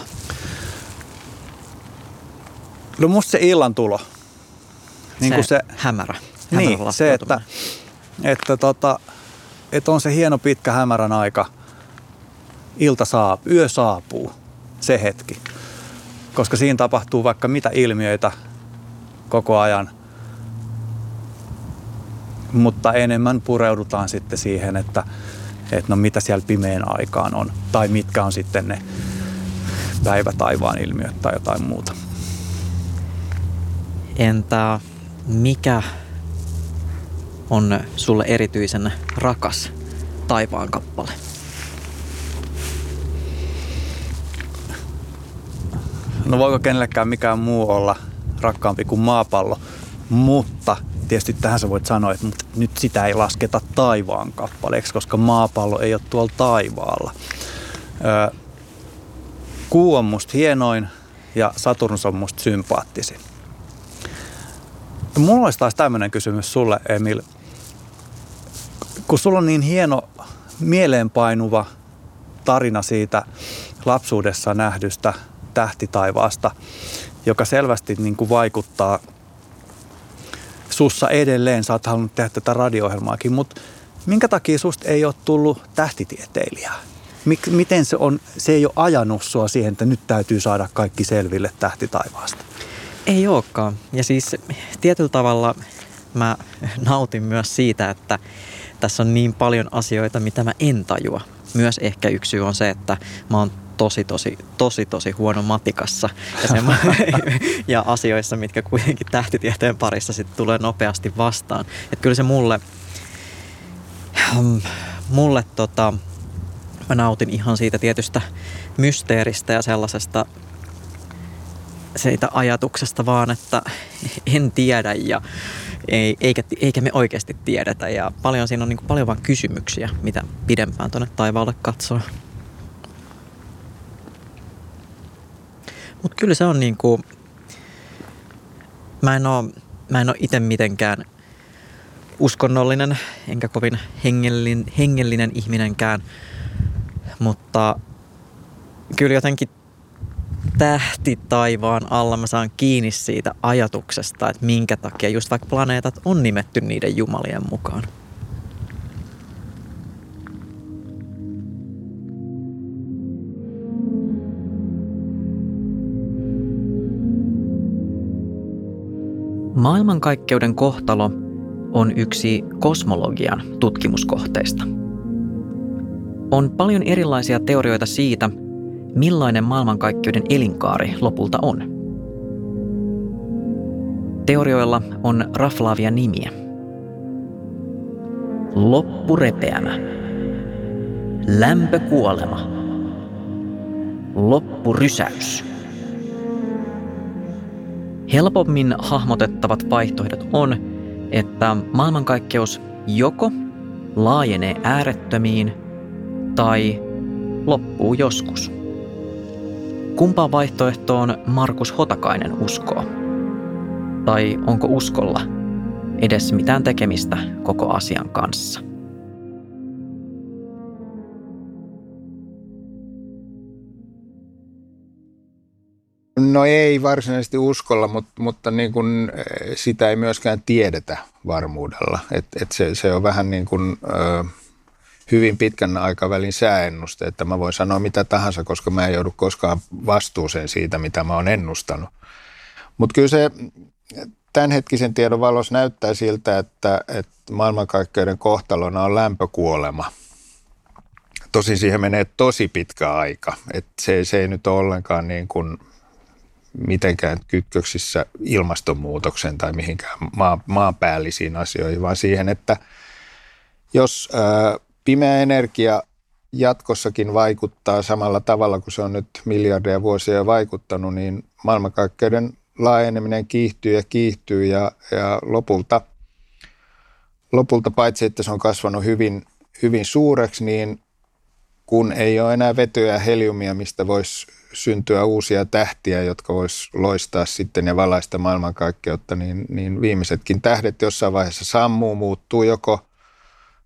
No musta se illan tulo. Niin se, se hämärä. hämärä niin, se, että, että, tota, että on se hieno pitkä hämärän aika. Ilta saapuu, yö saapuu, se hetki. Koska siinä tapahtuu vaikka mitä ilmiöitä koko ajan. Mutta enemmän pureudutaan sitten siihen, että, että no mitä siellä pimeän aikaan on. Tai mitkä on sitten ne päivä taivaan ilmiöt tai jotain muuta. Entä mikä on sulle erityisen rakas taivaan kappale? No voiko kenellekään mikään muu olla rakkaampi kuin maapallo, mutta tietysti tähän sä voit sanoa, että nyt sitä ei lasketa taivaan kappaleeksi, koska maapallo ei ole tuolla taivaalla. kuu on musta hienoin ja Saturnus on musta sympaattisin. Mulla olisi taas tämmöinen kysymys sulle, Emil. Kun sulla on niin hieno mieleenpainuva tarina siitä lapsuudessa nähdystä tähtitaivaasta, joka selvästi niin kuin vaikuttaa sussa edelleen. Sä oot halunnut tehdä tätä radio-ohjelmaakin, mutta minkä takia susta ei ole tullut tähtitieteilijää? Mik, miten se on, se ei ole ajanut sua siihen, että nyt täytyy saada kaikki selville tähtitaivaasta? Ei olekaan. Ja siis tietyllä tavalla mä nautin myös siitä, että tässä on niin paljon asioita, mitä mä en tajua. Myös ehkä yksi syy on se, että mä oon tosi, tosi, tosi, tosi huono matikassa ja, semmo- ja asioissa, mitkä kuitenkin tähtitieteen parissa sitten tulee nopeasti vastaan. Että kyllä se mulle, mulle tota, mä nautin ihan siitä tietystä mysteeristä ja sellaisesta siitä ajatuksesta vaan, että en tiedä ja ei, eikä, eikä me oikeasti tiedetä. Ja paljon siinä on niin kuin paljon vaan kysymyksiä, mitä pidempään tuonne taivaalle katsoo. Mutta kyllä se on niin kuin, mä en ole, mä en ole itse mitenkään uskonnollinen, enkä kovin hengellinen, hengellinen ihminenkään, mutta kyllä jotenkin tähti taivaan alla mä saan kiinni siitä ajatuksesta, että minkä takia just vaikka planeetat on nimetty niiden jumalien mukaan. Maailmankaikkeuden kohtalo on yksi kosmologian tutkimuskohteista. On paljon erilaisia teorioita siitä, millainen maailmankaikkeuden elinkaari lopulta on. Teorioilla on raflaavia nimiä. Loppurepeämä. Lämpökuolema. Loppurysäys. Helpommin hahmotettavat vaihtoehdot on, että maailmankaikkeus joko laajenee äärettömiin tai loppuu joskus. Kumpaan vaihtoehtoon Markus Hotakainen uskoo? Tai onko uskolla edes mitään tekemistä koko asian kanssa? No ei varsinaisesti uskolla, mutta, mutta niin kuin eh, sitä ei myöskään tiedetä varmuudella. Et, et se, se on vähän niin kuin, ö, hyvin pitkän aikavälin sääennuste, että mä voin sanoa mitä tahansa, koska mä en joudu koskaan vastuuseen siitä, mitä mä oon ennustanut. Mutta kyllä se tämänhetkisen tiedon valossa näyttää siltä, että, että maailmankaikkeuden kohtalona on lämpökuolema. Tosin siihen menee tosi pitkä aika. Et se, se ei nyt ole ollenkaan niin kuin mitenkään kytköksissä ilmastonmuutoksen tai mihinkään maa, maanpäällisiin asioihin, vaan siihen, että jos ää, pimeä energia jatkossakin vaikuttaa samalla tavalla kuin se on nyt miljardeja vuosia vaikuttanut, niin maailmankaikkeuden laajeneminen kiihtyy ja kiihtyy ja, ja lopulta, lopulta paitsi, että se on kasvanut hyvin, hyvin suureksi, niin kun ei ole enää vetyä ja heliumia, mistä voisi syntyä uusia tähtiä, jotka vois loistaa sitten ja valaista maailmankaikkeutta, niin, niin viimeisetkin tähdet jossain vaiheessa sammuu, muuttuu joko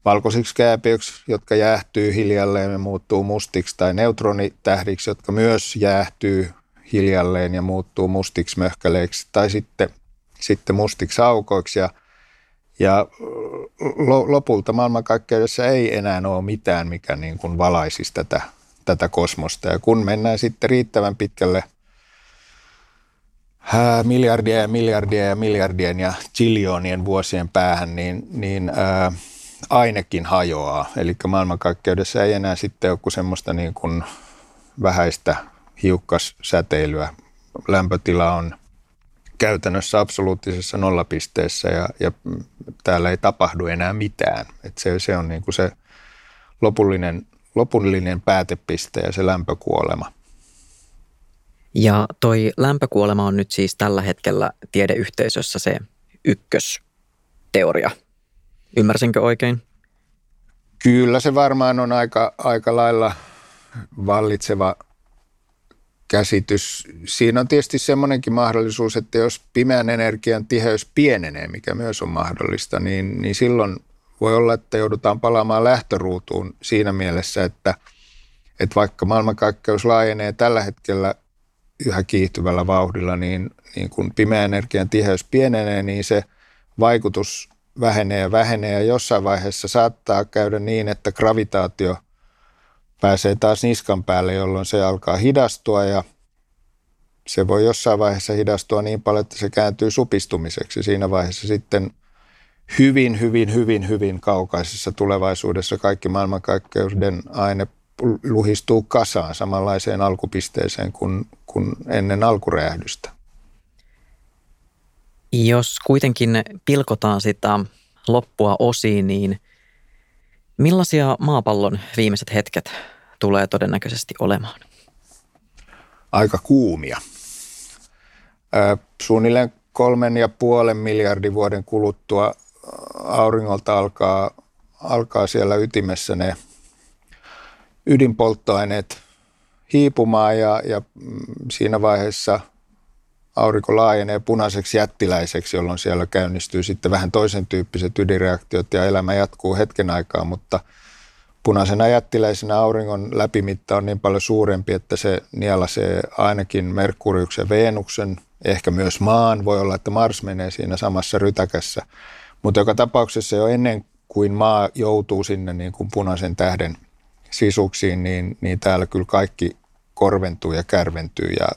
valkoisiksi kääpiöksi, jotka jäähtyy hiljalleen ja muuttuu mustiksi, tai neutronitähdiksi, jotka myös jäähtyy hiljalleen ja muuttuu mustiksi möhkäleiksi, tai sitten, sitten mustiksi aukoiksi. Ja, ja lopulta maailmankaikkeudessa ei enää ole mitään, mikä niin kuin valaisisi tätä tätä kosmosta. Ja kun mennään sitten riittävän pitkälle miljardia ja miljardia ja miljardien ja chiljoonien vuosien päähän, niin, niin ää, ainekin hajoaa. Eli maailmankaikkeudessa ei enää sitten ole kuin semmoista niin kuin vähäistä hiukkassäteilyä. Lämpötila on käytännössä absoluuttisessa nollapisteessä ja, ja täällä ei tapahdu enää mitään. Et se, se on niin kuin se lopullinen lopullinen päätepiste ja se lämpökuolema. Ja toi lämpökuolema on nyt siis tällä hetkellä tiedeyhteisössä se ykkösteoria. Ymmärsinkö oikein? Kyllä se varmaan on aika, aika lailla vallitseva käsitys. Siinä on tietysti semmoinenkin mahdollisuus, että jos pimeän energian tiheys pienenee, mikä myös on mahdollista, niin, niin silloin voi olla, että joudutaan palaamaan lähtöruutuun siinä mielessä, että, että vaikka maailmankaikkeus laajenee tällä hetkellä yhä kiihtyvällä vauhdilla, niin, niin kun pimeän energian tiheys pienenee, niin se vaikutus vähenee ja vähenee ja jossain vaiheessa saattaa käydä niin, että gravitaatio pääsee taas niskan päälle, jolloin se alkaa hidastua ja se voi jossain vaiheessa hidastua niin paljon, että se kääntyy supistumiseksi. Siinä vaiheessa sitten hyvin, hyvin, hyvin, hyvin kaukaisessa tulevaisuudessa kaikki maailmankaikkeuden aine luhistuu kasaan samanlaiseen alkupisteeseen kuin, kuin ennen alkuräjähdystä. Jos kuitenkin pilkotaan sitä loppua osiin, niin millaisia maapallon viimeiset hetket tulee todennäköisesti olemaan? Aika kuumia. Suunnilleen kolmen ja puolen miljardin vuoden kuluttua auringolta alkaa, alkaa siellä ytimessä ne ydinpolttoaineet hiipumaan ja, ja siinä vaiheessa aurinko laajenee punaiseksi jättiläiseksi, jolloin siellä käynnistyy sitten vähän toisen tyyppiset ydinreaktiot ja elämä jatkuu hetken aikaa, mutta punaisena jättiläisenä auringon läpimitta on niin paljon suurempi, että se nielasee ainakin Merkuriuksen, Venuksen, ehkä myös Maan, voi olla, että Mars menee siinä samassa rytäkässä – mutta joka tapauksessa jo ennen kuin maa joutuu sinne niin kuin punaisen tähden sisuksiin, niin, niin täällä kyllä kaikki korventuu ja kärventyy ja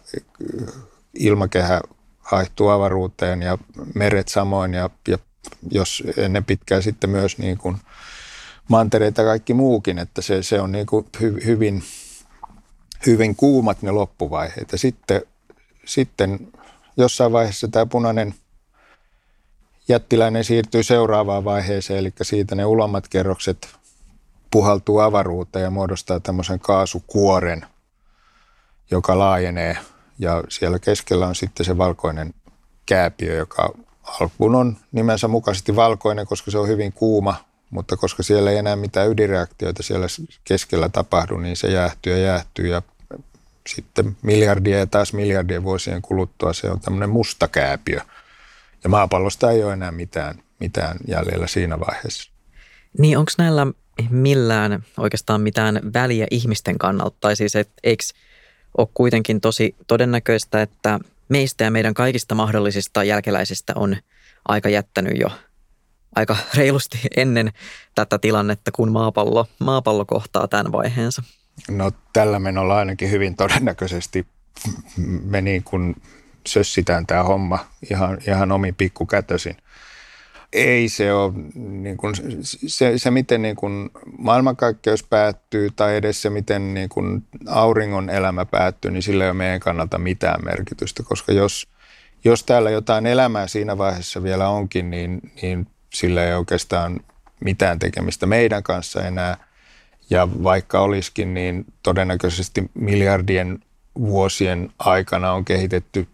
ilmakehä haihtuu avaruuteen ja meret samoin ja, ja jos ennen pitkään sitten myös niin kuin mantereita kaikki muukin, että se, se on niin kuin hy, hyvin, hyvin kuumat ne loppuvaiheet. Ja sitten, sitten jossain vaiheessa tämä punainen – jättiläinen siirtyy seuraavaan vaiheeseen, eli siitä ne ulommat kerrokset puhaltuu avaruuteen ja muodostaa tämmöisen kaasukuoren, joka laajenee ja siellä keskellä on sitten se valkoinen kääpiö, joka alkuun on nimensä mukaisesti valkoinen, koska se on hyvin kuuma, mutta koska siellä ei enää mitään ydinreaktioita siellä keskellä tapahdu, niin se jäähtyy ja jäähtyy ja sitten miljardia ja taas miljardien vuosien kuluttua se on tämmöinen musta kääpiö – ja maapallosta ei ole enää mitään, mitään jäljellä siinä vaiheessa. Niin onko näillä millään oikeastaan mitään väliä ihmisten kannalta? Tai siis, että eikö ole kuitenkin tosi todennäköistä, että meistä ja meidän kaikista mahdollisista jälkeläisistä on aika jättänyt jo aika reilusti ennen tätä tilannetta, kun maapallo, maapallo kohtaa tämän vaiheensa. No tällä menolla ainakin hyvin todennäköisesti me niin kuin sössitään tämä homma ihan, ihan omin pikkukätösin. Ei se ole, niin kuin, se, se miten niin kuin maailmankaikkeus päättyy tai edes se miten niin kuin auringon elämä päättyy, niin sillä ei ole meidän kannalta mitään merkitystä, koska jos, jos täällä jotain elämää siinä vaiheessa vielä onkin, niin, niin sillä ei oikeastaan mitään tekemistä meidän kanssa enää. Ja vaikka olisikin, niin todennäköisesti miljardien vuosien aikana on kehitetty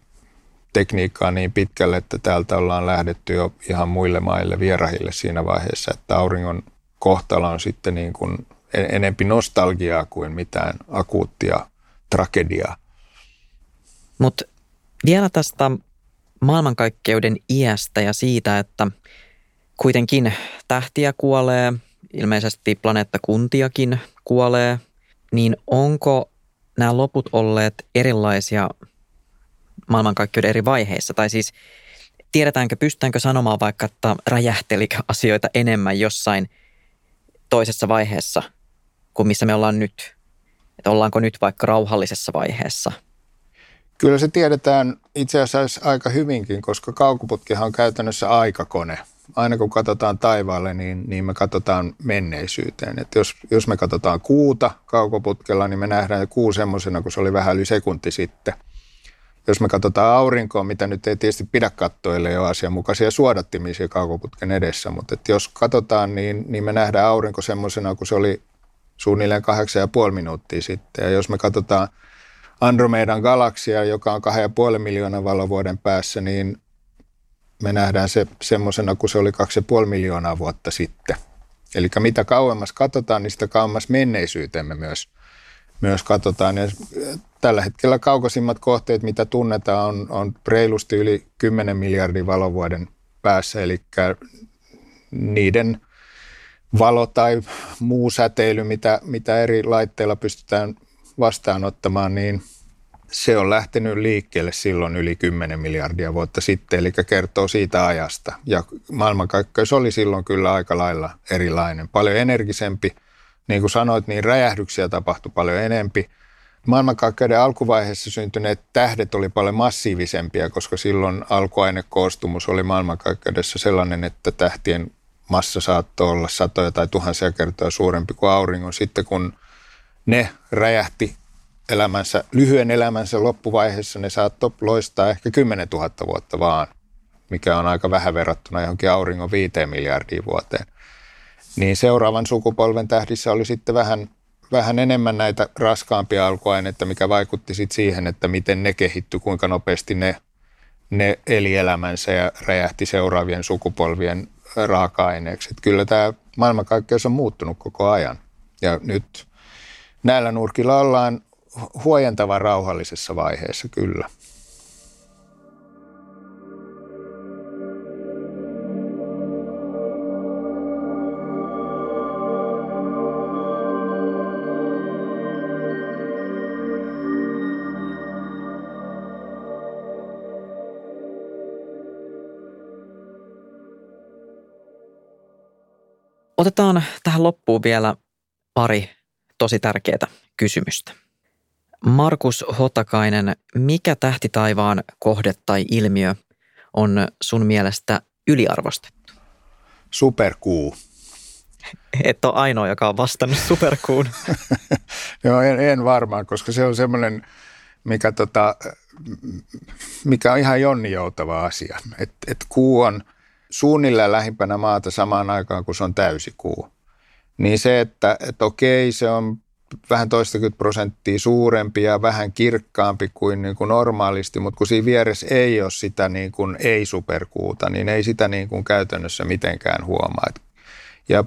tekniikkaa niin pitkälle, että täältä ollaan lähdetty jo ihan muille maille vierahille siinä vaiheessa, että auringon kohtalo on sitten niin kuin enempi nostalgiaa kuin mitään akuuttia tragediaa. Mutta vielä tästä maailmankaikkeuden iästä ja siitä, että kuitenkin tähtiä kuolee, ilmeisesti planeettakuntiakin kuolee, niin onko nämä loput olleet erilaisia maailmankaikkeuden eri vaiheissa? Tai siis tiedetäänkö, pystytäänkö sanomaan vaikka, että räjähtelikö asioita enemmän jossain toisessa vaiheessa kuin missä me ollaan nyt? Että ollaanko nyt vaikka rauhallisessa vaiheessa? Kyllä se tiedetään itse asiassa aika hyvinkin, koska kaukoputkihan on käytännössä aikakone. Aina kun katsotaan taivaalle, niin, niin me katsotaan menneisyyteen. Et jos, jos me katsotaan kuuta kaukoputkella, niin me nähdään kuu semmoisena, kun se oli vähän yli sekunti sitten – jos me katsotaan aurinkoa, mitä nyt ei tietysti pidä katsoa, ellei ole asianmukaisia suodattimisia kaukoputken edessä, mutta että jos katsotaan, niin, niin me nähdään aurinko semmoisena, kun se oli suunnilleen kahdeksan ja puoli minuuttia sitten. Ja jos me katsotaan Andromedan galaksia, joka on kahden ja puolen miljoonan valovuoden päässä, niin me nähdään se semmoisena, kun se oli kaksi ja puoli miljoonaa vuotta sitten. Eli mitä kauemmas katsotaan, niin sitä kauemmas menneisyytemme myös, myös katsotaan. Ja tällä hetkellä kaukaisimmat kohteet, mitä tunnetaan, on, on reilusti yli 10 miljardin valovuoden päässä, eli niiden valo tai muu säteily, mitä, mitä eri laitteilla pystytään vastaanottamaan, niin se on lähtenyt liikkeelle silloin yli 10 miljardia vuotta sitten, eli kertoo siitä ajasta. Ja maailmankaikkeus oli silloin kyllä aika lailla erilainen, paljon energisempi. Niin kuin sanoit, niin räjähdyksiä tapahtui paljon enempi – Maailmankaikkeuden alkuvaiheessa syntyneet tähdet oli paljon massiivisempia, koska silloin alkuainekoostumus oli maailmankaikkeudessa sellainen, että tähtien massa saattoi olla satoja tai tuhansia kertoja suurempi kuin auringon. Sitten kun ne räjähti elämänsä, lyhyen elämänsä loppuvaiheessa, ne saattoi loistaa ehkä 10 000 vuotta vaan, mikä on aika vähän verrattuna johonkin auringon viiteen miljardiin vuoteen. Niin seuraavan sukupolven tähdissä oli sitten vähän vähän enemmän näitä raskaampia alkuaineita, mikä vaikutti sitten siihen, että miten ne kehittyi, kuinka nopeasti ne, ne eli elämänsä ja räjähti seuraavien sukupolvien raaka-aineeksi. Että kyllä tämä maailmankaikkeus on muuttunut koko ajan. Ja nyt näillä nurkilla ollaan huojentavan rauhallisessa vaiheessa kyllä. Otetaan tähän loppuun vielä pari tosi tärkeää kysymystä. Markus Hotakainen, mikä tähti taivaan kohde tai ilmiö on sun mielestä yliarvostettu? Superkuu. Et ole ainoa, joka on vastannut superkuun. Joo, en, en varmaan, koska se on semmoinen, mikä, tota, mikä on ihan jonnijoutava asia. Et, et kuu on suunnilleen lähimpänä maata samaan aikaan, kun se on täysikuu. Niin se, että, että okei, se on vähän toistakymmentä prosenttia suurempi ja vähän kirkkaampi kuin, niin kuin normaalisti, mutta kun siinä vieressä ei ole sitä niin kuin ei-superkuuta, niin ei sitä niin kuin käytännössä mitenkään huomaa. Ja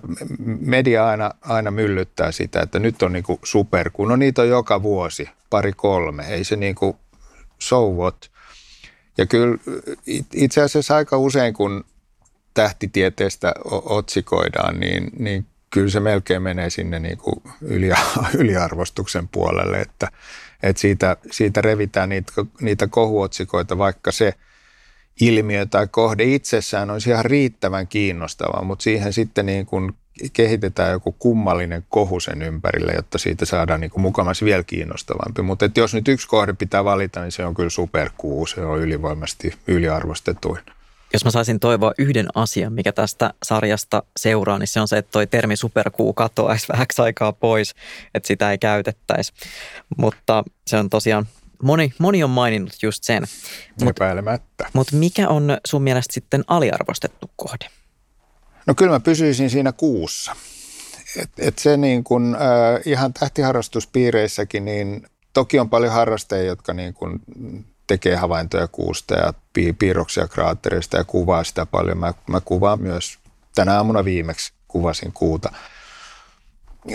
media aina, aina myllyttää sitä, että nyt on niin kuin superkuu. No niitä on joka vuosi, pari kolme. Ei se niin kuin so what. Ja kyllä itse asiassa aika usein, kun tähtitieteestä otsikoidaan, niin, niin kyllä se melkein menee sinne niin kuin yli, yliarvostuksen puolelle, että, että siitä, siitä revitään niitä, niitä kohuotsikoita, vaikka se ilmiö tai kohde itsessään olisi ihan riittävän kiinnostava, mutta siihen sitten niin kuin kehitetään joku kummallinen kohu sen ympärille, jotta siitä saadaan niin mukamassa vielä kiinnostavampi. Mutta jos nyt yksi kohde pitää valita, niin se on kyllä superkuu, se on ylivoimasti yliarvostetuin. Jos mä saisin toivoa yhden asian, mikä tästä sarjasta seuraa, niin se on se, että toi termi superkuu katoaisi vähäksi aikaa pois, että sitä ei käytettäisi. Mutta se on tosiaan, moni, moni on maininnut just sen. Epäilemättä. Mutta mikä on sun mielestä sitten aliarvostettu kohde? No kyllä mä pysyisin siinä kuussa. Et, et se niin kun, äh, ihan tähtiharrastuspiireissäkin, niin toki on paljon harrastajia, jotka niin kun tekee havaintoja kuusta ja piirroksia kraatterista ja kuvaa sitä paljon. Mä, mä kuvaan myös, tänä aamuna viimeksi kuvasin kuuta.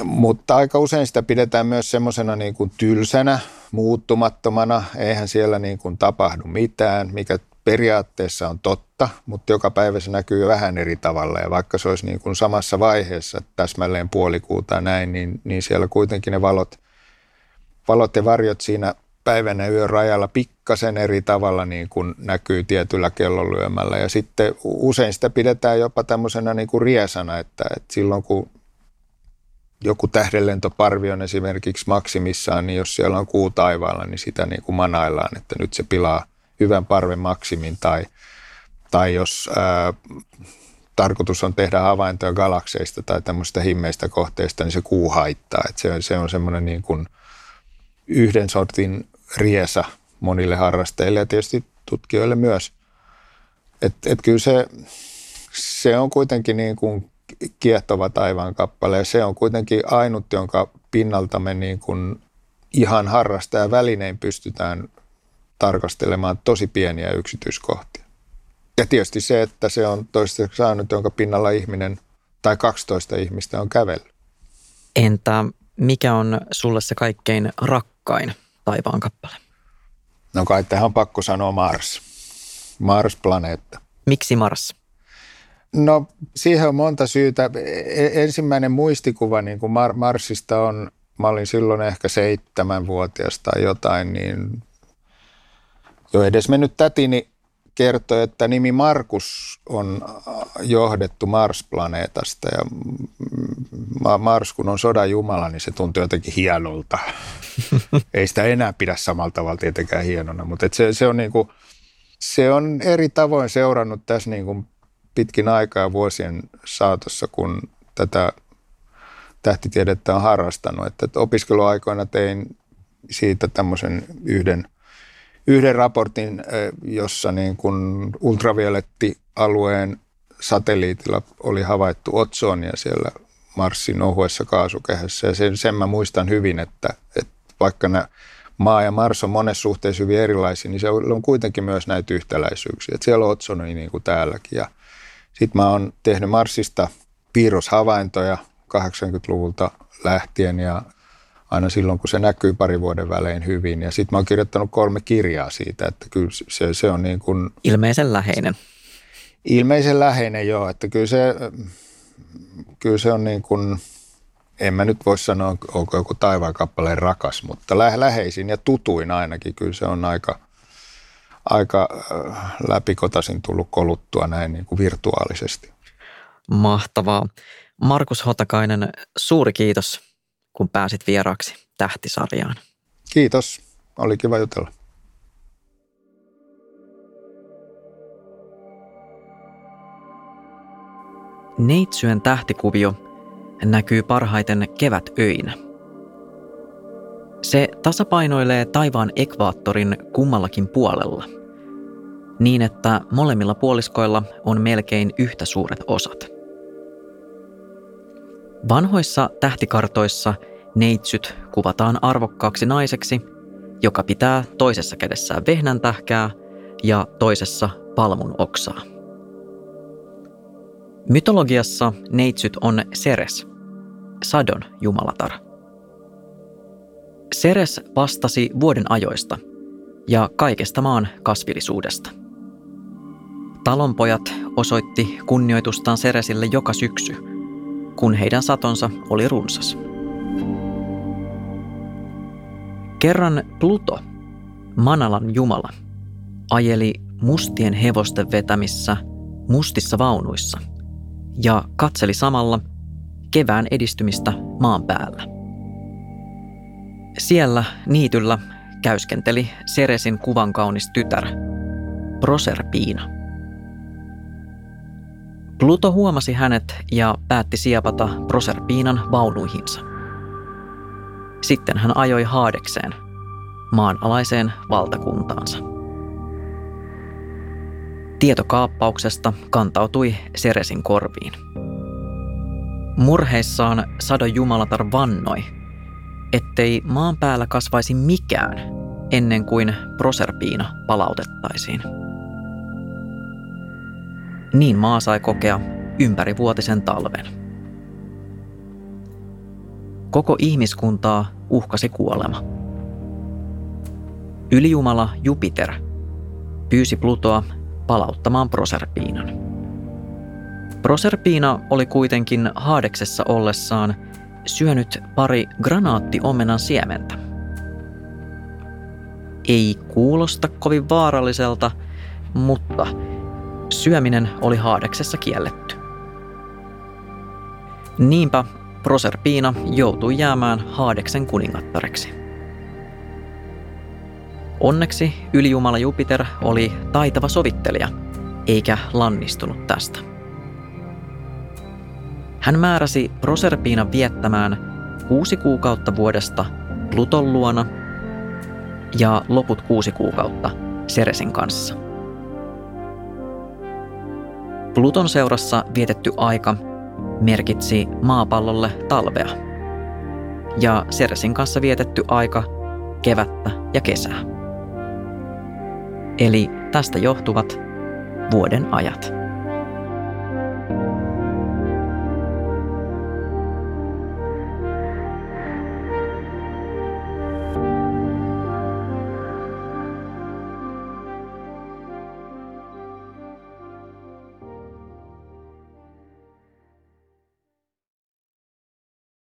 Mutta aika usein sitä pidetään myös semmoisena niin kuin tylsänä, muuttumattomana. Eihän siellä niin kuin tapahdu mitään, mikä periaatteessa on totta, mutta joka päivä se näkyy vähän eri tavalla. Ja vaikka se olisi niin kuin samassa vaiheessa täsmälleen puolikuuta näin, niin, niin siellä kuitenkin ne valot, valot ja varjot siinä päivän ja yön rajalla pikkasen eri tavalla niin kuin näkyy tietyllä kellonlyömällä. Ja sitten usein sitä pidetään jopa tämmöisenä niin kuin riesana, että, että silloin kun joku tähdenlentoparvi on esimerkiksi maksimissaan, niin jos siellä on kuu taivaalla, niin sitä niin kuin manaillaan, että nyt se pilaa hyvän parven maksimin tai, tai jos ää, tarkoitus on tehdä havaintoja galakseista tai tämmöistä himmeistä kohteista, niin se kuu haittaa. Että se, se on semmoinen niin kuin yhden sortin riesa monille harrastajille ja tietysti tutkijoille myös. Että et kyllä se, se on kuitenkin niin kuin kiehtova taivaan kappale ja se on kuitenkin ainut, jonka pinnalta me niin kuin ihan harrastaja välinein pystytään tarkastelemaan tosi pieniä yksityiskohtia. Ja tietysti se, että se on toistaiseksi saanut, jonka pinnalla ihminen tai 12 ihmistä on kävellyt. Entä mikä on sulle se kaikkein rakkain taivaan kappale? No kai tähän on pakko sanoa Mars. Mars-planeetta. Miksi Mars? No siihen on monta syytä. E-, ensimmäinen muistikuva niin kuin Mar- Marsista on, mä olin silloin ehkä seitsemänvuotias tai jotain, niin jo edes mennyt tätini kertoi, että nimi Markus on johdettu Mars-planeetasta ja Mars kun on sodan jumala, niin se tuntuu jotenkin hienolta. Ei sitä enää pidä samalla tavalla tietenkään hienona, mutta se, se, on niinku, se on eri tavoin seurannut tässä niinku pitkin aikaa vuosien saatossa, kun tätä tähtitiedettä on harrastanut. Että opiskeluaikoina tein siitä tämmöisen yhden – yhden raportin, jossa niin kuin ultraviolettialueen satelliitilla oli havaittu otsonia siellä Marsin ohuessa kaasukehässä. Ja sen, sen mä muistan hyvin, että, että vaikka nämä maa ja Mars on monessa suhteessa hyvin erilaisia, niin se on kuitenkin myös näitä yhtäläisyyksiä. Että siellä on otsonia niin kuin täälläkin. Ja sitten mä oon tehnyt Marsista piirroshavaintoja 80-luvulta lähtien ja aina silloin, kun se näkyy pari vuoden välein hyvin. Ja sitten mä oon kirjoittanut kolme kirjaa siitä, että kyllä se, se on niin kuin... Ilmeisen läheinen. Ilmeisen läheinen, joo. Että kyllä se, kyllä se on niin kuin, en mä nyt voi sanoa, onko joku taivaan kappaleen rakas, mutta lä- läheisin ja tutuin ainakin. Kyllä se on aika, aika äh, läpikotaisin tullut koluttua näin niin kuin virtuaalisesti. Mahtavaa. Markus Hotakainen, suuri kiitos kun pääsit vieraaksi tähtisarjaan. Kiitos. Oli kiva jutella. Neitsyön tähtikuvio näkyy parhaiten kevätöinä. Se tasapainoilee taivaan ekvaattorin kummallakin puolella, niin että molemmilla puoliskoilla on melkein yhtä suuret osat. Vanhoissa tähtikartoissa neitsyt kuvataan arvokkaaksi naiseksi, joka pitää toisessa kädessään vehnän tähkää ja toisessa palmun oksaa. Mytologiassa neitsyt on Ceres, Sadon jumalatar. Ceres vastasi vuoden ajoista ja kaikesta maan kasvillisuudesta. Talonpojat osoitti kunnioitustaan Ceresille joka syksy – kun heidän satonsa oli runsas. Kerran Pluto, Manalan jumala, ajeli mustien hevosten vetämissä mustissa vaunuissa ja katseli samalla kevään edistymistä maan päällä. Siellä niityllä käyskenteli Seresin kuvan kaunis tytär, Proserpiina. Pluto huomasi hänet ja päätti siepata Proserpiinan vaunuihinsa. Sitten hän ajoi haadekseen, maanalaiseen valtakuntaansa. Tieto kaappauksesta kantautui Seresin korviin. Murheissaan Sadon jumalatar vannoi, ettei maan päällä kasvaisi mikään ennen kuin Proserpiina palautettaisiin. Niin maa sai kokea ympärivuotisen talven. Koko ihmiskuntaa uhkasi kuolema. Ylijumala Jupiter pyysi Plutoa palauttamaan Proserpiinan. Proserpiina oli kuitenkin haadeksessa ollessaan syönyt pari granaattiomenan siementä. Ei kuulosta kovin vaaralliselta, mutta syöminen oli haadeksessa kielletty. Niinpä Proserpiina joutui jäämään haadeksen kuningattareksi. Onneksi ylijumala Jupiter oli taitava sovittelija, eikä lannistunut tästä. Hän määräsi Proserpiinan viettämään kuusi kuukautta vuodesta Pluton luona ja loput kuusi kuukautta Seresin kanssa. Pluton seurassa vietetty aika merkitsi maapallolle talvea ja Seresin kanssa vietetty aika kevättä ja kesää. Eli tästä johtuvat vuoden ajat.